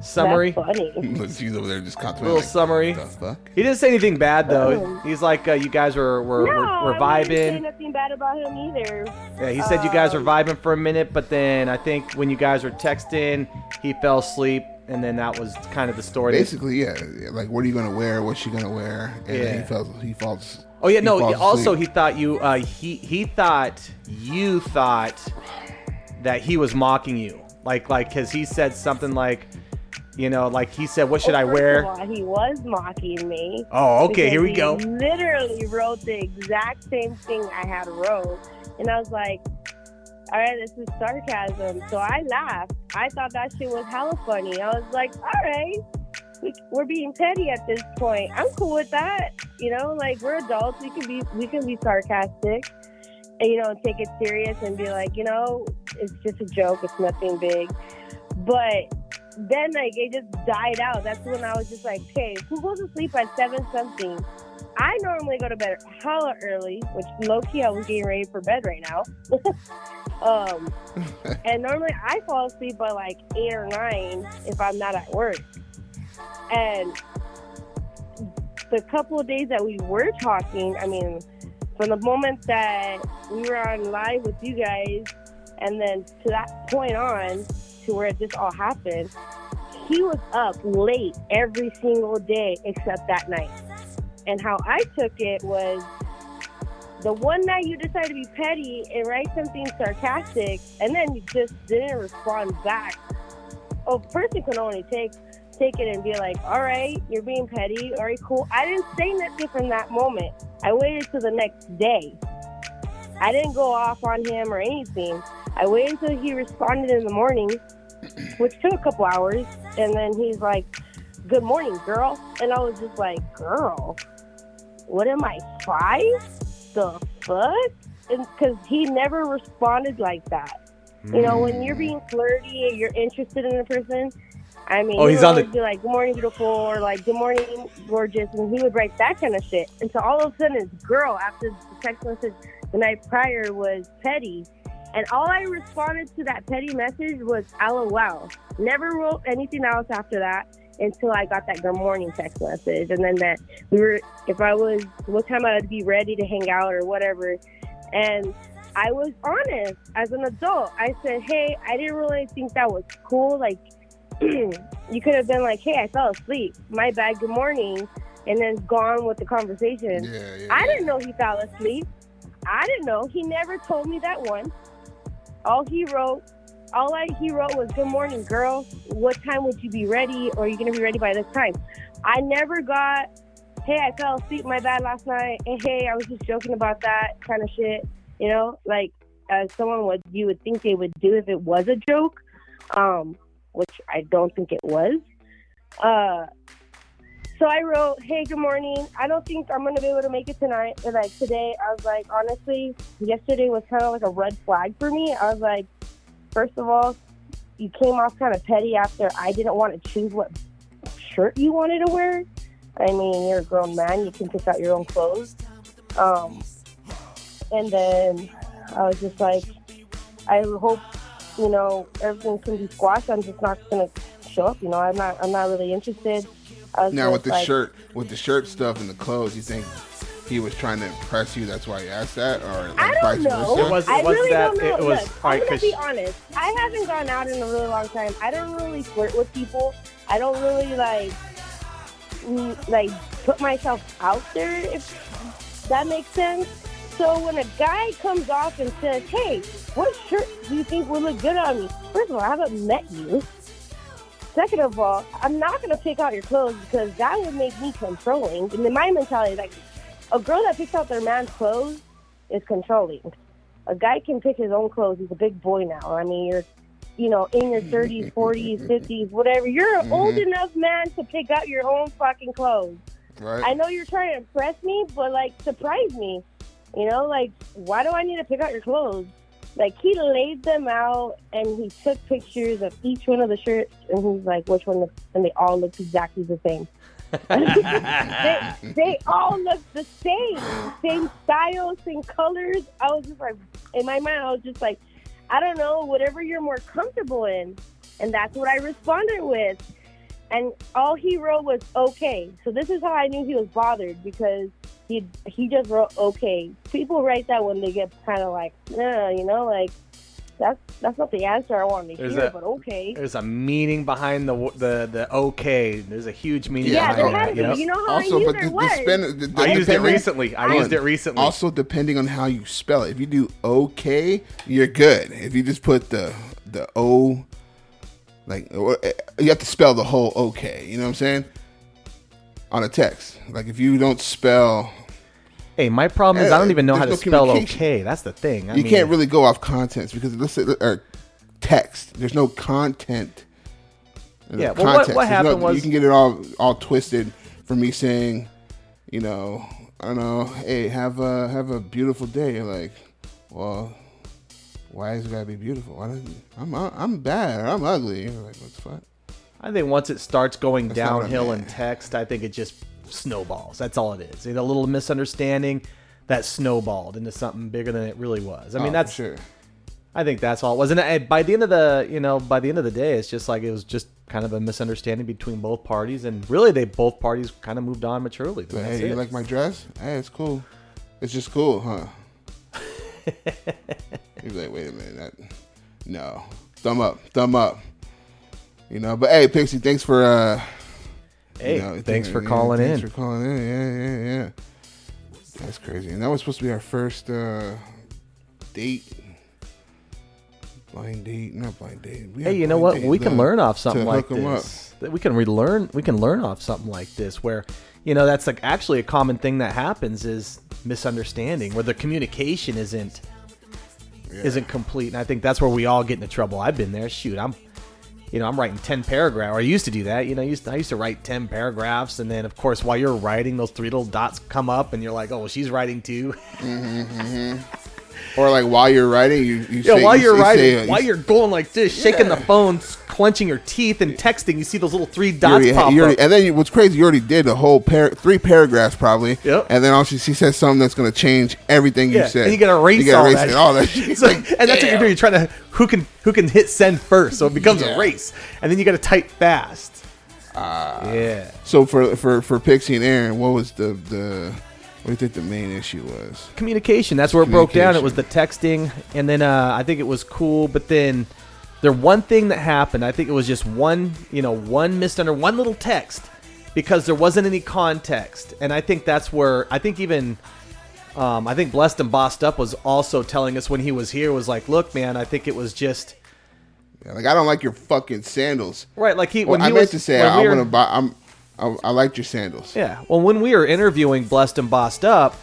Summary. That's funny. Look, she's over there just contemplating. Little like, summary. The fuck? He didn't say anything bad though. Oh. He's like, uh, you guys were were, no, were, were I wouldn't say vibing. nothing bad about him either. Yeah, he said you guys were Um, vibing for a minute, but then I think when you guys were texting, he fell asleep, and then that was kind of the story. Basically, yeah. Like, what are you gonna wear? What's she gonna wear? And then Yeah. he fell. He falls. Oh yeah, he no. falls Also, asleep. he thought you. Uh, he he thought you thought that he was mocking you, like like because he said something like, you know, like he said, "What should Well, I first wear?" of all, he was mocking me. Oh, okay, here we he go. Literally wrote the exact same thing I had wrote, and I was like, "All right, this is sarcasm." So I laughed. I thought that shit was hella funny. I was like, "All right." We- We're being petty at this point. I'm cool with that. You know, like we're adults. We can be we can be sarcastic, and you know, take it serious and be like, you know, it's just a joke. It's nothing big. But then like it just died out. That's when I was just like, okay, who goes to sleep at seven something? I normally go to bed hella early, which low key I was getting ready for bed right now. um, and normally I fall asleep by like eight or nine if I'm not at work. And the couple of days that we were talking, I mean, from the moment that we were on live with you guys, and then to that point on, to where this all happened, he was up late every single day except that night. And how I took it was the one night you decided to be petty and write something sarcastic, and then you just didn't respond back. Oh, a person can only take take it and be like, "All right, you're being petty. All right, cool." I didn't say nothing from that moment. I waited till the next day. I didn't go off on him or anything. I waited until he responded in the morning, which took a couple hours, and then he's like, "Good morning, girl," and I was just like, "Girl, what am I five? The fuck?" Because he never responded like that. You know, when you're hmm. being flirty and you're interested in a person, I mean, Oh, he he's would on the- be like, "Good morning, beautiful," or like, "Good morning, gorgeous," and he would write that kind of shit. And so all of a sudden, his girl after the text message the night prior was petty, and all I responded to that petty message was "LOL." Never wrote anything else after that until I got that good morning text message, and then that we were, if I was, what time I would be ready to hang out or whatever, and. I was honest as an adult. I said, "Hey, I didn't really think that was cool. Like, you could have been like, "Hey, I fell asleep. My bad. Good morning," and then gone with the conversation. Yeah, yeah, I didn't know he fell asleep. I didn't know. He never told me that once. All he wrote, all I he wrote was, "Good morning, girl. What time would you be ready? Or are you gonna be ready by this time?" I never got, "Hey, I fell asleep. My bad last night." And hey, I was just joking about that kind of shit. You know, like as someone would you would think they would do if it was a joke, um, which I don't think it was. Uh, so I wrote, "Hey, good morning. I don't think I'm gonna be able to make it tonight." And like today, I was like, honestly, yesterday was kind of like a red flag for me. I was like, first of all, you came off kind of petty after I didn't want to choose what shirt you wanted to wear. I mean, you're a grown man; you can pick out your own clothes. Um, and then I was just like, I hope you know everything can be squashed. I'm just not gonna show up. You know, I'm not. I'm not really interested. Now just with the like, shirt, with the shirt stuff and the clothes, you think he was trying to impress you? That's why he asked that, or like I vice don't know. versa? It was- I it was really that- don't know. it was- Look, all right, I'm gonna be honest. I haven't gone out in a really long time. I don't really flirt with people. I don't really like like put myself out there. If that makes sense. So when a guy comes off and says, "Hey, what shirt do you think would look good on me?" First of all, I haven't met you. Second of all, I'm not gonna pick out your clothes because that would make me controlling. And in my mentality, is like a girl that picks out their man's clothes is controlling. A guy can pick his own clothes. He's a big boy now. I mean, you're, you know, in your 30s, 40s, 50s, whatever. You're an old Mhm. enough man to pick out your own fucking clothes. Right. I know you're trying to impress me, but like surprise me. You know, like why do I need to pick out your clothes? Like he laid them out and he took pictures of each one of the shirts and he's like, which one? Looks, and they all look exactly the same. they, they all look the same, same style, same colors. I was just like, in my mind, I was just like, I don't know, whatever you're more comfortable in, and that's what I responded with. And all he wrote was okay. So this is how I knew he was bothered because he he just wrote okay. People write that when they get kind of like, nah, you know, like that's that's not the answer I wanted to There's hear, a- but okay. There's a meaning behind the the the okay. There's a huge meaning Yeah, behind there has that. to be. Yep. You know how I also, use but their the, the spend, the, the, I used it depending- recently. I used it recently. Also, depending on how you spell it, if you do okay, you're good. If you just put the the O, like eh, you have to spell the whole okay. You know what I'm saying? On a text, like if you don't spell, Hey, my problem is I don't even know how to no spell okay. That's the thing. I you mean, can't really go off contents because let's say or text. There's no content. There's Yeah, no well, what- context. what no- happened was- you can get it all all twisted from me saying, you know, I don't know, hey, have a have a beautiful day. Like, well, why is it gotta be beautiful? Why does I'm I'm bad or I'm ugly? You're like, what the fuck? I think once it starts going That's not what I downhill in text, I think it just snowballs. That's all it is. It's a little misunderstanding that snowballed into something bigger than it really was. I mean, Oh, that's sure. I think that's all it was. And uh, by the end of the, you know, by the end of the day, it's just like it was just kind of a misunderstanding between both parties, and really, they both parties kind of moved on maturely. But hey, you it. like my dress? Hey, it's cool. It's just cool, huh? You're like, wait a minute, that, no, thumb up, thumb up. You know, but hey, Pixie, thanks for uh Hey, you know, thanks for yeah, calling thanks in. Thanks for calling in. Yeah, yeah, yeah. That's crazy. And that was supposed to be our first uh date. Blind date, not blind date. We Hey, you know what? We can learn off something like hook 'em up. this. That We can relearn. We can learn off something like this, where you know that's like actually a common thing that happens is misunderstanding, where the communication isn't isn't complete. And I think that's where we all get into trouble. I've been there. Shoot, I'm, you know, I'm writing ten paragraphs. Or I used to do that. You know, I used to, I used to write ten paragraphs, and then of course while you're writing, those three little dots come up, and you're like, oh, well, she's writing too. Mm-hmm, Or like while you're writing, you, you Yeah, say, while you you're say- writing, say, uh, while you're going like this, shaking the phone, clenching your teeth, and texting, you see those little three dots already- pop already- up. and then you, what's crazy, you already did the whole par- three paragraphs probably. Yep. And then also she says something that's going to change everything Yeah, you said. and you gotta erase, you gotta all, erase that. it, all that shit. So- and that's what you're doing. You're trying to who can who can hit send first, so it becomes Yeah. a race, and then you got to type fast. Ah. yeah. So for for for Pixie and Aaron, what was the the what do you think the main issue was? Communication. That's where it broke down. It was the texting, and then uh, I think it was cool. But then there one thing that happened. I think it was just one, you know, one missed under one little text because there wasn't any context, and I think that's where I think even. Um, I think Blessed and Bossed Up was also telling us when he was here was like, look, man, I think it was just Yeah, like I don't like your fucking sandals. Right, like he- Well, when I he meant was- to say I, we want were- to buy. I'm I, I liked your sandals. Yeah. Well, when we were interviewing Blessed and Bossed Up,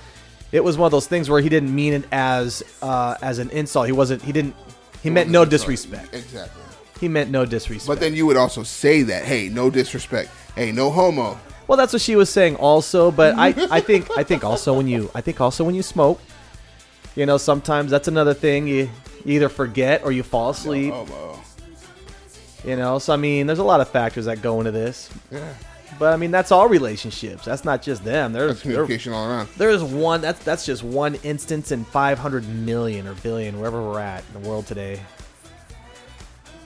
it was one of those things where he didn't mean it as uh, as an insult. He wasn't. He didn't. He meant no disrespect. Exactly. He meant no disrespect. But then you would also say that, hey, no disrespect, hey, no homo. well, that's what she was saying also. But I, I think I think also when you I think also when you smoke, you know, sometimes that's another thing. You, you either forget or you fall asleep. homo. You know, so I mean, there's a lot of factors that go into this. Yeah. But I mean, that's all relationships. That's not just them. There's That's communication all around. There's one. That's that's just one instance in 500 million or billion, wherever we're at in the world today.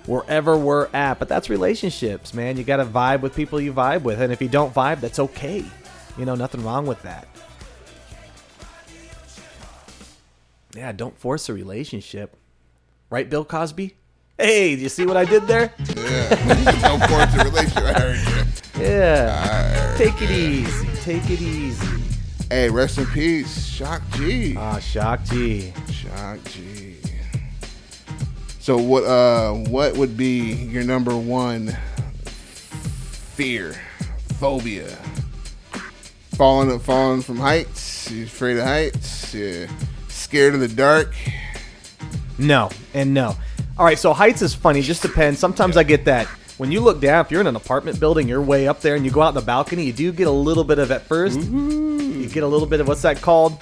Wherever we're at, but that's relationships, man. You got to vibe with people you vibe with, and if you don't vibe, that's okay. You know, nothing wrong with that. Yeah, don't force a relationship, right, Bill Cosby? Hey, do you see what I did there? Yeah, don't force a relationship. I heard you. Yeah. Take it easy. Take it easy. Hey, rest in peace, Shock G. Ah, Shock G. Shock G. So what? Uh, what would be your number one fear, phobia? Falling, falling from heights. You afraid of heights? You scared of the dark? No, and no. All right, so heights is funny. Just depends. Sometimes I get that. When you look down, if you're in an apartment building, you're way up there, and you go out the balcony, you do get a little bit of at 1st mm-hmm. You get a little bit of what's that called?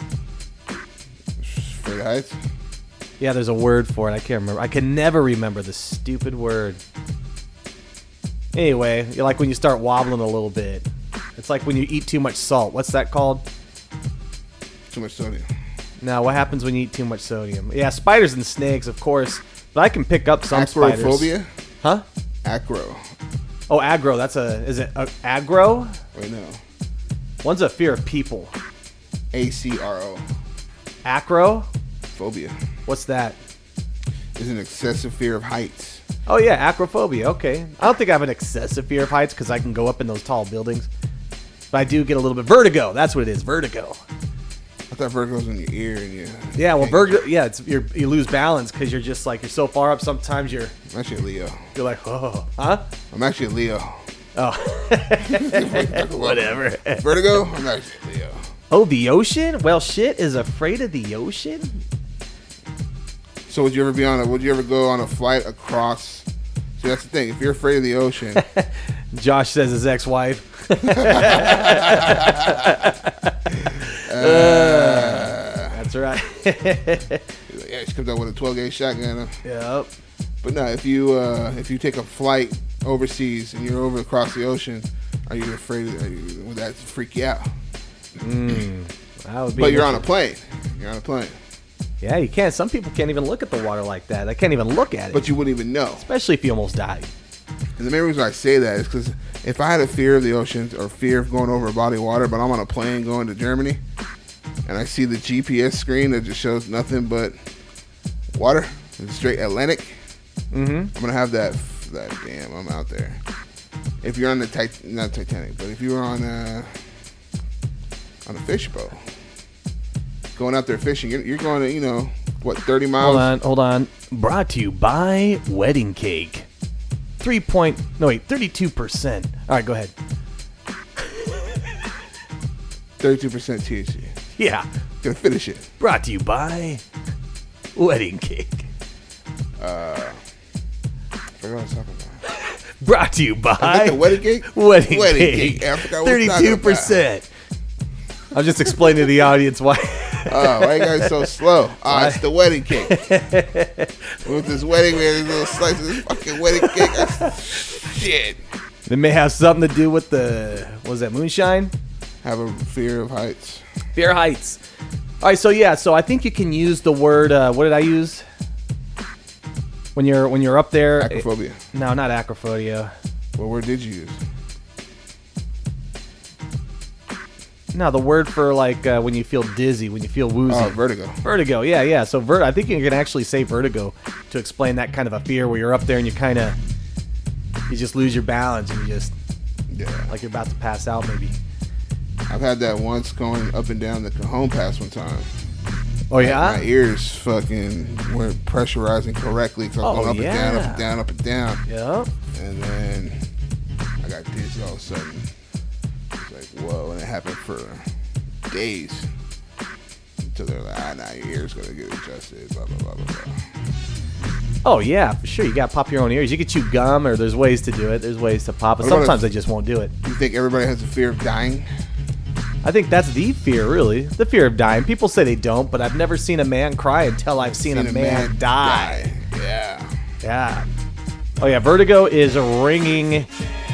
Of heights? Yeah, there's a word for it. I can't remember. I can never remember the stupid word. Anyway, you like when you start wobbling a little bit. It's like when you eat too much salt. What's that called? Too much sodium. Now, what happens when you eat too much sodium? Yeah, spiders and snakes, of course. But I can pick up some spiders. Acrophobia? Huh? Acro. Oh, aggro. That's a. Is it a, aggro? Wait, no. One's a fear of people. A C R O. Acro? Phobia. What's that? Is an excessive fear of heights. Oh yeah, acrophobia. Okay. I don't think I have an excessive fear of heights because I can go up in those tall buildings. But I do get a little bit vertigo. That's what it is. Vertigo. Thought vertigo's in your ear and you. Yeah. Well, vertigo. Yeah, it's you're, you lose balance because you're just like you're so far up. Sometimes you're I'm actually a Leo. you're like oh huh I'm actually a Leo. oh whatever. Vertigo? I'm actually a Leo. Oh, the ocean? Well, shit is afraid of the ocean. So would you ever be on a? Would you ever go on a flight across? See, that's the thing. If you're afraid of the ocean, Josh says his ex-wife. Uh, That's right. yeah, she comes out with a 12 gauge shotgun. Yep. But no, if you uh, if you take a flight overseas and you're over across the ocean, are you afraid? Of, are you, would that freak you out? Mm, that would be But you're on a plane. You're on a plane. Yeah, you can't. Some people can't even look at the water like that. They can't even look at it. But you wouldn't even know. Especially if you almost died. And the main reason I say that is because if I had a fear of the oceans or fear of going over a body of water, but I'm on a plane going to Germany, and I see the GPS screen that just shows nothing but water, straight Atlantic, Mm-hmm. I'm gonna have that that. Damn, I'm out there. If you're on the Tit- not Titanic, but if you were on uh, on a fish boat, going out there fishing, you're, you're going to you know what 30 miles. Hold on, hold on. Brought to you by Wedding Cake. Three point no wait, thirty two percent. All right, go ahead. 32% THC. Yeah. Gonna finish it. Brought to you by Wedding Cake. Uh, I forgot what I was talking about. Brought to you by the wedding cake? Wedding, Wedding Cake. cake. I forgot what I was talking Thirty-two percent. I'm just explaining to the audience why. Oh, why you guys so slow? Oh, it's the wedding cake. With this wedding, we had these little slices of this fucking wedding cake. I- Shit. It may have something to do with the what was that moonshine? Have a fear of heights. Fear of heights. All right, so yeah, so I think you can use the word. Uh, what did I use? When you're when you're up there. Acrophobia. No, not acrophobia. What word did you use? No, the word for like uh, when you feel dizzy, when you feel woozy. Oh, vertigo. Vertigo, yeah, yeah. So ver- I think you can actually say vertigo to explain that kind of a fear where you're up there and you kind of you just lose your balance and you just yeah, like you're about to pass out maybe. I've had that once going up and down the Cajon Pass one time. Oh yeah, My ears fucking weren't pressurizing correctly because I was Oh, going up and down, up and down, up and down. Yeah. And then I got dizzy all of a sudden. Whoa, and it happened for days. Until they're like, ah, nah, your ear's gonna get adjusted, blah, blah, blah, blah, blah. Oh yeah, for sure. You got to pop your own ears. You can chew gum, or there's ways to do it. There's ways to pop it. What about Sometimes if- they just won't do it. You think everybody has a fear of dying? I think that's the fear, really. The fear of dying. People say they don't, but I've never seen a man cry until I've seen, a, man, die. Yeah. Yeah. Oh yeah, vertigo is ringing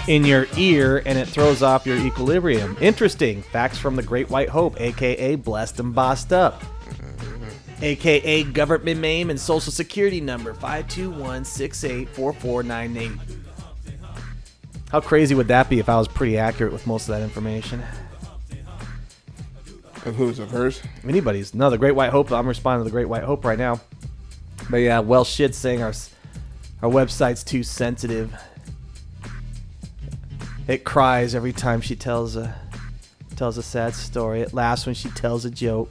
in your ear and it throws off your equilibrium. Interesting. Facts from the Great White Hope, aka Blessed and Bossed Up. Mm-hmm. AKA government name and social security number 521684498. How crazy would that be if I was pretty accurate with most of that information? Of whose? Of hers? Anybody's. No, the Great White Hope. I'm responding to the Great White Hope right now. But yeah, well, shit, saying our our website's too sensitive. It cries every time she tells a tells a sad story. It laughs when she tells a joke.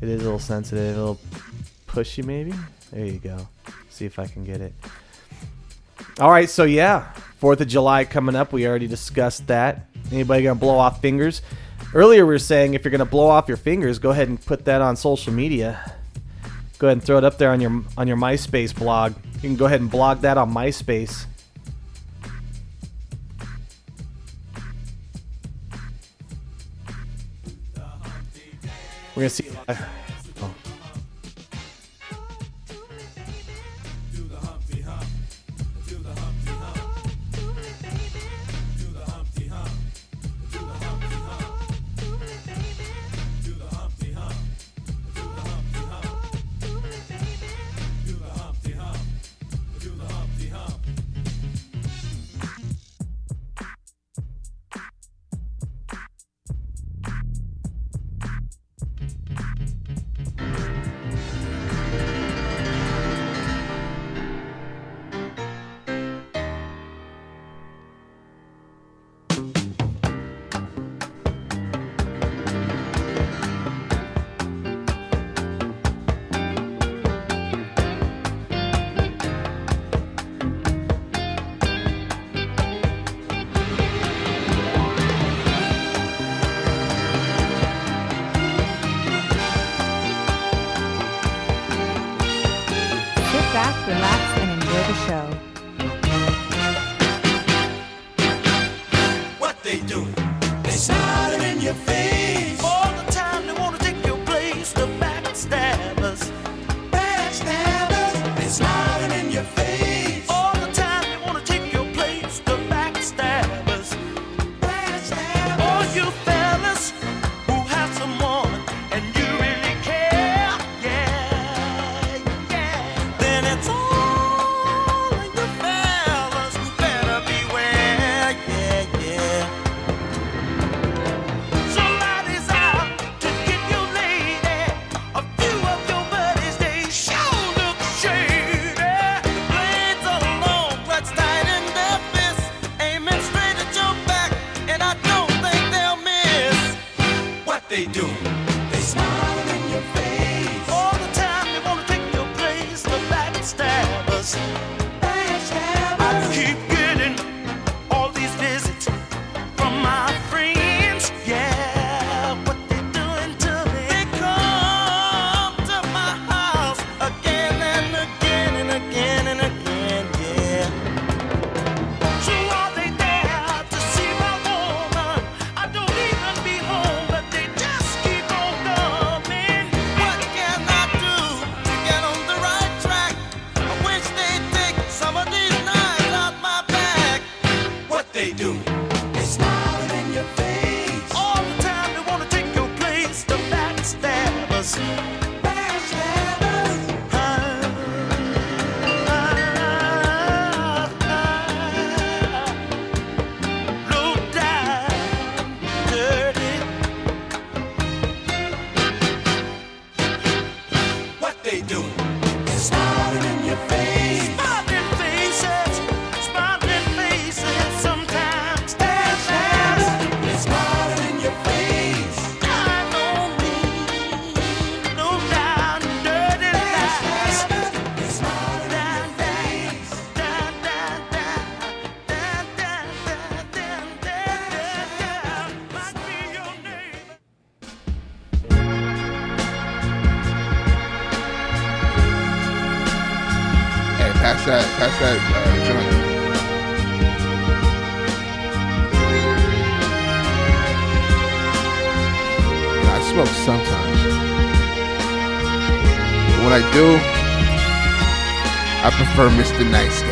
It is a little sensitive, a little pushy, maybe. There you go. See if I can get it. All right, so yeah, Fourth of July coming up. We already discussed that. Anybody gonna blow off fingers? Earlier we were saying if you're gonna blow off your fingers, go ahead and put that on social media. Go ahead and throw it up there on your on your MySpace blog. You can go ahead and blog that on MySpace. We're gonna see. for Mr. Nice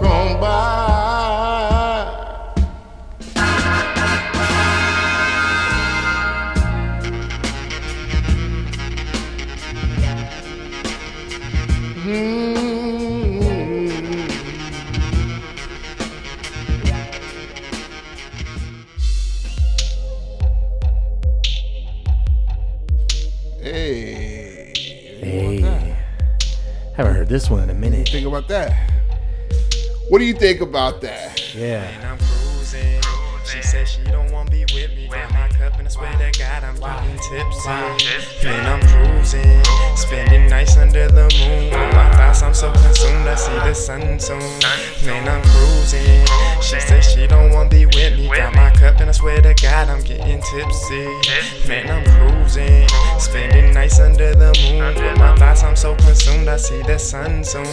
walk on by. Mm. Hey. Hey. Haven't heard this one in a What do you minute. think about that? What do you think about that? Yeah. I'm cruising. She said she don't wanna be with me. Got my cup and I swear to God I'm getting tipsy. Man, I'm cruising, spending nights under the moon. With my thoughts, I'm so consumed. I see the sun soon. Man, I'm cruising. She said she don't wanna be with me. Got my cup and I swear to God I'm getting tipsy. Man, I'm cruising, spending nights under the moon. With my thoughts, I'm so consumed. I see the sun soon.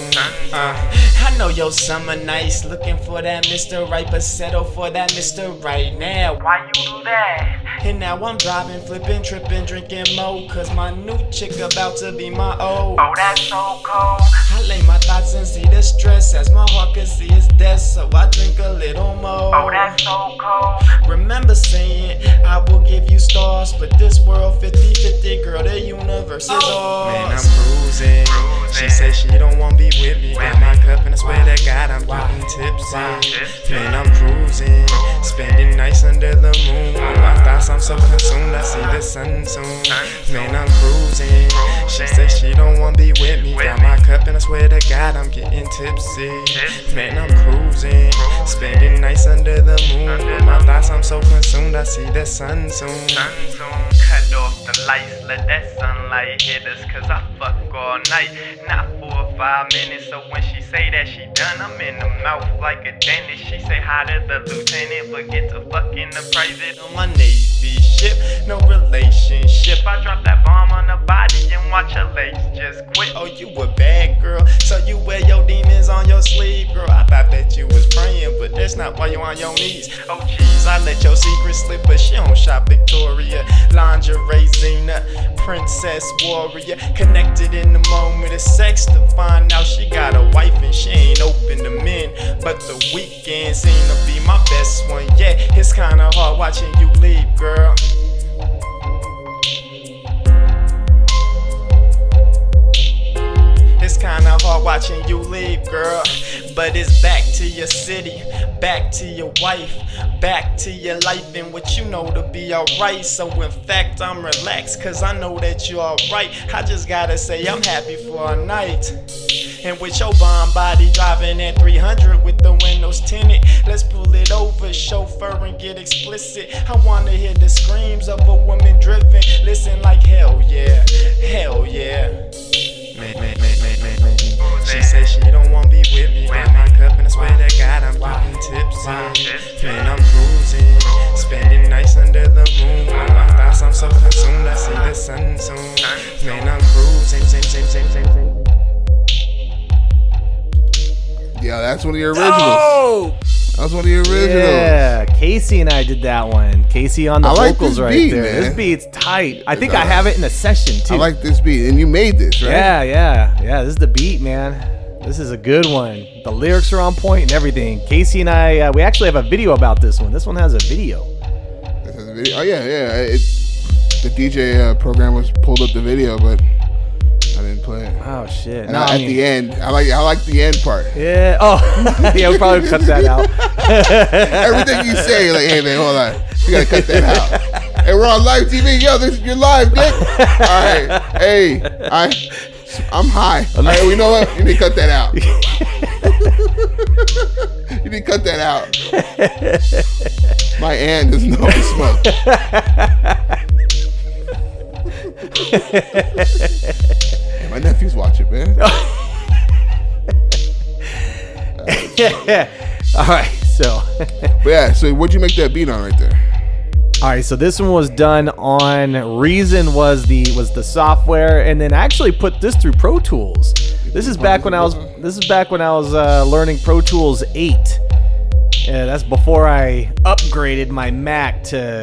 Uh, I know your summer nights looking for that Mr. Right, but settle for that Mr. Right now. Why you do that? And now I'm driving, flipping, tripping, drinking mo. Cause my new chick about to be my old. Oh, that's so cold. I lay my thoughts and see the stress as my heart can see its death. So I drink a little more. Oh, that's so cold. Remember saying, I will give you stars. But this world 50 50, girl, the universe is oh. ours. Man, I'm cruising. She said she don't wanna be with me. Got my cup and I swear to God I'm getting tipsy. Man, I'm cruising. Spending nights under the moon. With my thoughts, I'm so consumed. I see the sun soon. Man, I'm cruising. She said she don't wanna be with me. Got my cup and I swear to God, I'm getting tipsy. Man, I'm cruising, spending nights under the moon. With my thoughts, I'm so consumed, I see the sun soon. The lights, let that sunlight hit us. Cause I fuck all night, not four or five minutes. So when she say that she done, I'm in the mouth like a dentist. She say hi to the lieutenant, but get to fucking the private on my Navy ship. No relationship. I drop that bomb on the body and watch her legs just quit. Oh, you a bad girl, so you wear your demons on your sleeve, girl. I thought that you was praying, but that's not why you on your knees. Oh, jeez, I let your secret slip, but she don't shop Victoria. Lingerie Xena, princess warrior. Connected in the moment of sex to find out she got a wife and she ain't open to men. But the weekend seem to be my best one. Yeah, it's kinda hard watching you leave, girl. Kinda hard watching you leave, girl. But it's back to your city, back to your wife, back to your life and what you know to be alright. So, in fact, I'm relaxed, cause I know that you're alright. I just gotta say, I'm happy for a night. And with your bomb body driving at 300 with the windows tinted, let's pull it over, chauffeur, and get explicit. I wanna hear the screams of a woman driven. Listen, like hell yeah, hell yeah. Man, man, man. She said she don't wanna be with me. Got my cup and I swear to God I'm getting tipsy. Man, I'm cruising, spending nights under the moon. With my thoughts, I'm so consumed. I see the sun soon. Man, I'm cruising, same, same, same, same, same. Yeah, that's one of your originals. Oh! That was one of the originals. Yeah, Casey and I did that one. Casey on the I like vocals this right beat, there. man. This beat's tight. I think I have it in a session too. I like this beat, and you made this, right? Yeah, yeah, yeah. This is the beat, man. This is a good one. The lyrics are on point and everything. Casey and I, uh, we actually have a video about this one. This one has a video. This is a video. Oh yeah, yeah. It, the DJ uh, program was pulled up the video, but I didn't play it. Oh shit! And No, at mean- the end, I like I like the end part. Yeah. Oh, yeah. We probably cut that out. Everything you say, like, hey man, hold on, you gotta cut that out. hey, we're on live TV. Yo, this you're live, Dick. All right, hey, I, I'm high. All right, we know what? You need to cut that out. you need to cut that out. My aunt doesn't know I smoke. My nephew's watching, man. All right. So. But yeah, so what'd you make that beat on right there? All right, so this one was done on Reason was the was the software, and then I actually put this through Pro Tools. This is back when I was this is back when I was uh, learning Pro Tools eight. Yeah, that's before I upgraded my Mac to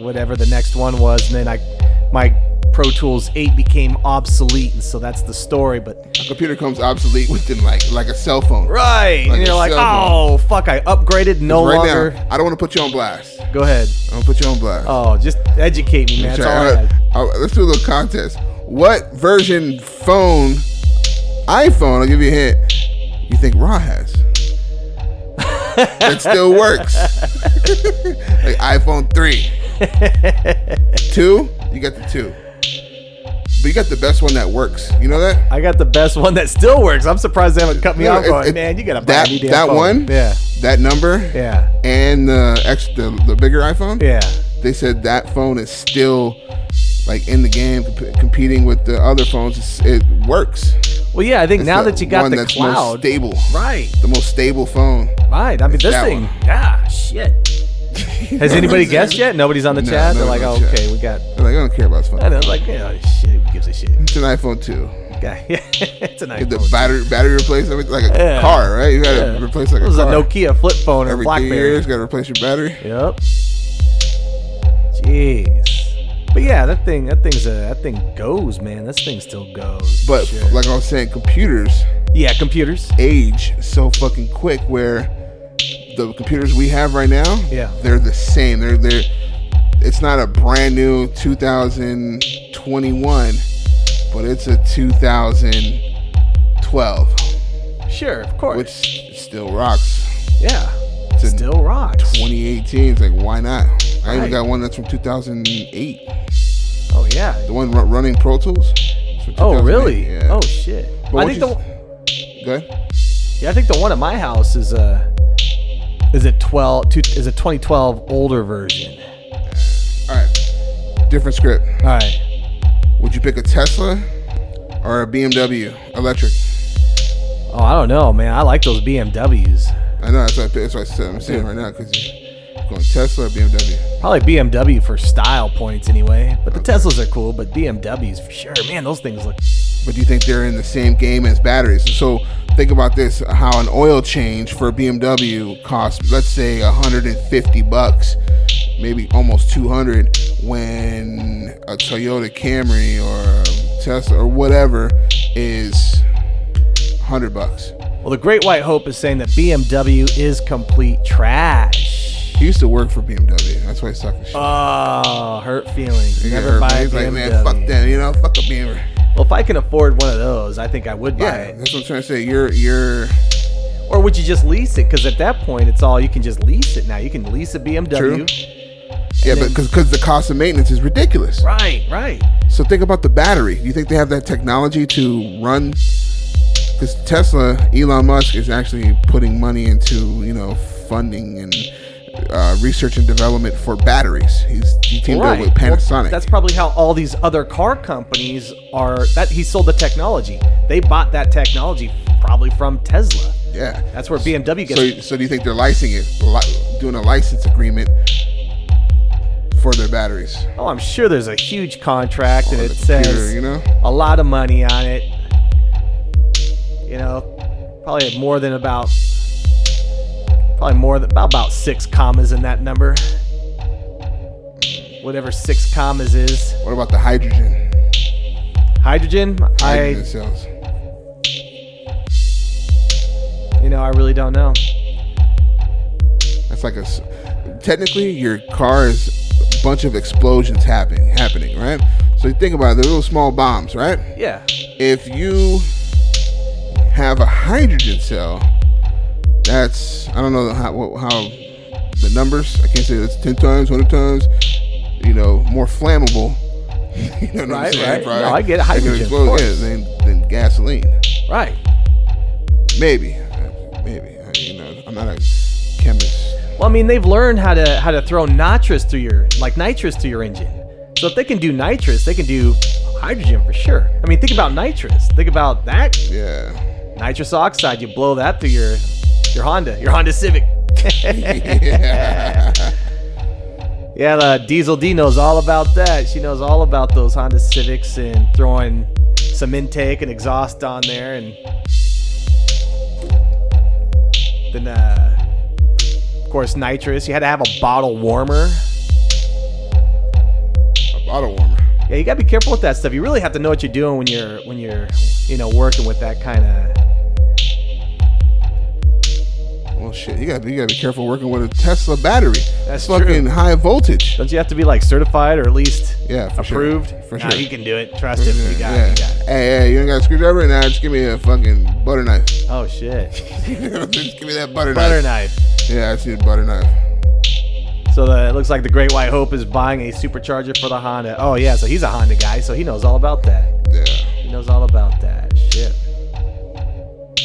whatever the next one was, and then I my Pro Tools eight became obsolete, and so that's the story. But A computer comes obsolete within like like a cell phone. right, and you're like, phone. oh fuck, I upgraded, no right longer. Now, I don't want to put you on blast. Go ahead. I'm gonna put you on blast. Oh, just educate me, man. That's all I had. Uh, let's do a little contest. What version phone, iPhone? I'll give you a hint. You think Raw has? that still works. like iPhone three, two. You got the two, but you got the best one that works. You know that? I got the best one that still works. I'm surprised they haven't cut me off. it- Going, it- man, you buy that a new damn that phone." one. Yeah, that number. Yeah. and the X, the, the bigger iPhone. Yeah, they said that phone is still like in the game, comp- competing with the other phones. It's, it works. Well, yeah, I think It's now that you got the cloud, most stable, right? The most stable phone. Right. I mean, this thing. one. Yeah. Shit. Has anybody guessed yet? Nobody's on the No, chat. They're like, oh, okay, we got. They're like, I don't care about this phone. And I know, like, yeah, oh, shit. Who gives a shit? It's an iPhone two. Okay, yeah, it's an Get iPhone. the battery battery replaced every- like a Yeah. car, right? You gotta Yeah. replace like It was a a car. Nokia flip phone or Every BlackBerry. years, gotta replace your battery. Yep. Jeez. But yeah, that thing, that thing's a, that thing goes, man. This thing still goes. But Shit. like I was saying, computers. Yeah, computers age so fucking quick. Where the computers we have right now, Yeah. they're the same. They're they're. It's not a brand new 2021, but it's a 2012, Sure, of course. which still rocks. yeah, It's still rocks. 2018. It's like why not? I even got one that's from 2008. Oh yeah. The one ru- running Pro Tools. Oh really? Yeah. Oh shit. But I think you the Good. Yeah, I think the one at my house is a is it 12 two, is a 2012 older version. All right. Different script. All right. Would you pick a Tesla or a BMW electric? Oh, I don't know, man. I like those BMWs. I know that's what, I, picked- that's what I said, I'm saying right now because going Tesla or BMW. Probably BMW for style points anyway. But the Teslas are cool, but BMWs for sure. Man, those things look. But do you think they're in the same game as batteries? So think about this: how an oil change for a BMW costs, let's say, 150 bucks, maybe almost 200, when a Toyota Camry or Tesla or whatever is 100 bucks. Well, the Great White Hope is saying that BMW is complete trash. He used to work for BMW. That's why he sucked the shit. Oh, hurt feelings. Never hurt, buy a He's like, man, fuck them, you know, fuck a BMW. Well, if I can afford one of those, I think I would buy Yeah, it. that's what I'm trying to say. You're you're Or would you just lease it? Because at that point, it's all you can just lease it now. You can lease a BMW. True. yeah, but because the cost of maintenance is ridiculous. Right, right. So think about the battery. Do You think they have that technology to run? Because Tesla, Elon Musk is actually putting money into you know funding and uh, research and development for batteries. He's he teamed up with Well, Panasonic. that's probably how all these other car companies are. That he sold the technology. They bought that technology probably from Tesla. yeah, That's where BMW gets. So, so do you think they're licensing it, doing a license agreement for their batteries? oh, I'm sure there's a huge contract, and it the says computer, you know? a lot of money on it. You know, probably more than about probably more than about, six commas in that number. Whatever six commas is. What about the hydrogen? Hydrogen, Hydrogen I cells. you know I really don't know. That's like a. Technically, your car is a bunch of explosions happening, happening, right? So you think about it, they're little small bombs, right? Yeah. If you have a hydrogen cell, that's I don't know how how the numbers. I can't say it's ten times, hundred times. You know, more flammable. you know what Right, I'm saying? right. Probably. No, I get it. Hydrogen, explode, yeah, than, than gasoline. Right. Maybe, uh, maybe. I- You know, I'm not a chemist. Well, I mean, they've learned how to how to throw nitrous through your like nitrous through your engine. So if they can do nitrous, they can do hydrogen for sure. I mean, think about nitrous. Think about that. Yeah. Nitrous oxide. You blow that through your your Honda, your Honda Civic. yeah. Yeah, the Diesel D knows all about that. She knows all about those Honda Civics and throwing some intake and exhaust on there, and then uh, of course nitrous. You had to have a bottle warmer. A bottle warmer. Yeah, you gotta be careful with that stuff. You really have to know what you're doing when you're when you're you know working with that kind of. Well, shit, you gotta, you gotta be careful working with a Tesla battery. That's fucking true. high voltage. Don't you have to be like certified or at least Yeah, for sure. approved? For Nah, sure. you can do it. Trust him. You got yeah. it. You got it. Hey, hey, you ain't got a screwdriver? Now just give me a fucking butter knife. Oh shit. just give me that butter, knife. Butter knife. knife. Yeah, I see a butter knife. So the, it looks like the Great White Hope is buying a supercharger for the Honda. Oh yeah, so he's a Honda guy, so he knows all about that. Yeah. He knows all about that. Shit.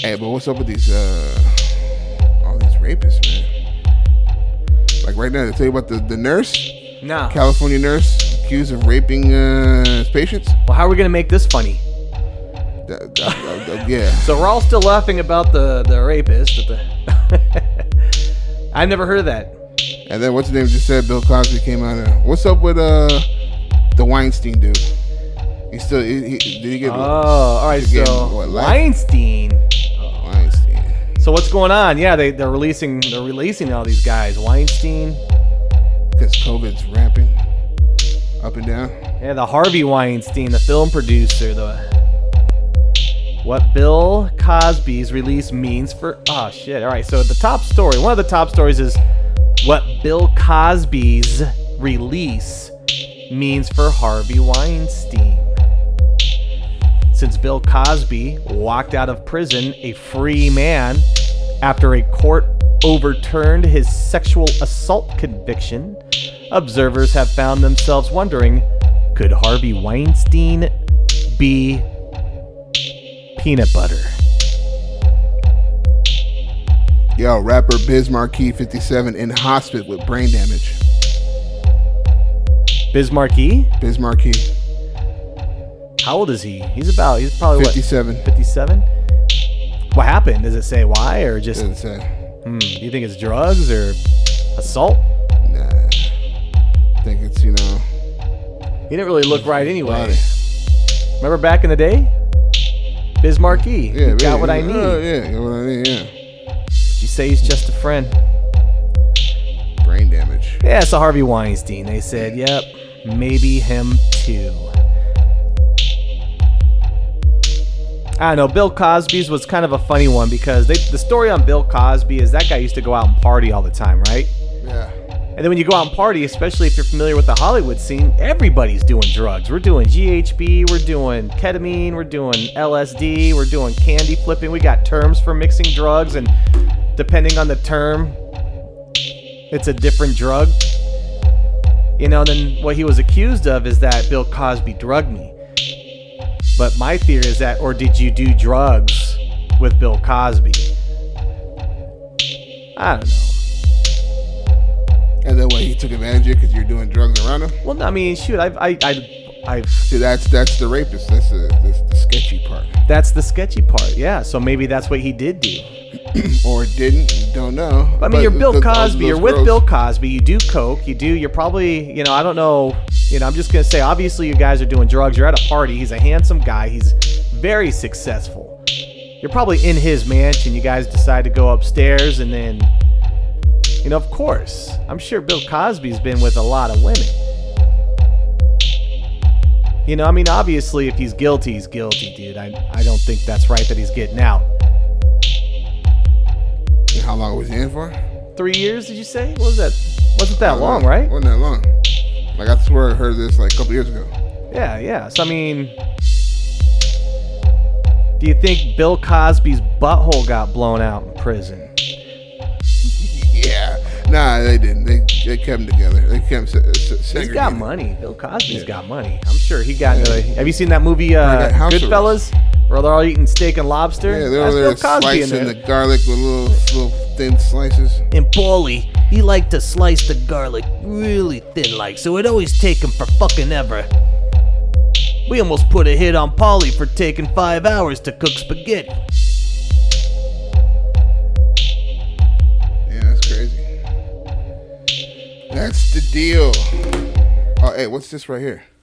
Hey, but what's up with these uh rapists, man? Like right now, they tell you about the, the nurse, No. California nurse accused of raping uh, his patients. Well, how are we gonna make this funny? That- that- that- yeah. So we're all still laughing about the the rapist. But the I've never heard of that. And then what's his name just said Bill Cosby came out and what's up with uh the Weinstein dude? He still he, he, did he get Oh, all right. did he get, So what? Weinstein. So what's going on? Yeah, they they're releasing they're releasing all these guys. Weinstein. Because COVID's ramping up and down. Yeah, the Harvey Weinstein, the film producer, the what Bill Cosby's release means for oh shit. All right, so the top story, one of the top stories is what Bill Cosby's release means for Harvey Weinstein. Since Bill Cosby walked out of prison a free man after a court overturned his sexual assault conviction, observers have found themselves wondering could Harvey Weinstein be peanut butter? Yo, rapper Biz Markie, 57, in hospital with brain damage. Biz Markie? Biz Markie. How old is he? He's about. He's probably 57. what? Fifty-seven. What happened? Does it say why or just? Doesn't say. Hmm. Do you think it's drugs or assault? Nah. I think it's, you know. He didn't really look right anyway. Body. Remember back in the day? Biz Markie. Yeah, got yeah, what I need. Oh, yeah, got what I need, yeah. You say he's just a friend. Brain damage. Yeah, it's a Harvey Weinstein. They said, yep, maybe him too. I don't know. Bill Cosby's was kind of a funny one because they, the story on Bill Cosby is that guy used to go out and party all the time, right? Yeah. And then when you go out and party, especially if you're familiar with the Hollywood scene, everybody's doing drugs. We're doing GHB, we're doing ketamine, we're doing LSD, we're doing candy flipping. We got terms for mixing drugs, and depending on the term, it's a different drug. You know, then what he was accused of is that Bill Cosby drugged me. But my theory is that, or did you do drugs with Bill Cosby? I don't know. And then what? He took advantage of you because you're doing drugs around him. Well, I mean, shoot, I've, I, I, I've. See, that's that's the rapist. That's the, that's the sketchy part. That's the sketchy part, yeah. So maybe that's what he did do. or didn't. Don't know. I mean, you're Bill Cosby. You're with Bill Cosby. You do coke. You do. You're probably. You know, I don't know. You know, I'm just gonna say. Obviously, you guys are doing drugs. You're at a party. He's a handsome guy. He's very successful. You're probably in his mansion. You guys decide to go upstairs, and then, you know, of course, I'm sure Bill Cosby's been with a lot of women. You know, I mean, obviously, if he's guilty, he's guilty, dude. I, I don't think that's right that he's getting out. And how long was he in for? Three years, did you say? What was that? Wasn't that long, right? Wasn't that long? Like I swear I heard this like a couple years ago. Yeah, yeah. So I mean, do you think Bill Cosby's butthole got blown out in prison? Yeah. Nah, they didn't. They they kept together. They kept se- se- He's got money. Bill Cosby's got money. I'm sure he got. into- have you seen that movie, uh, Goodfellas, where they're all eating steak and lobster? Yeah, they're That's Bill there Cosby in slicing there. the garlic with little little thin slices. And Paulie, he liked to slice the garlic really thin like, so it always take him for fucking ever. We almost put a hit on Paulie for taking five hours to cook spaghetti. That's the deal. Oh, hey, what's this right here?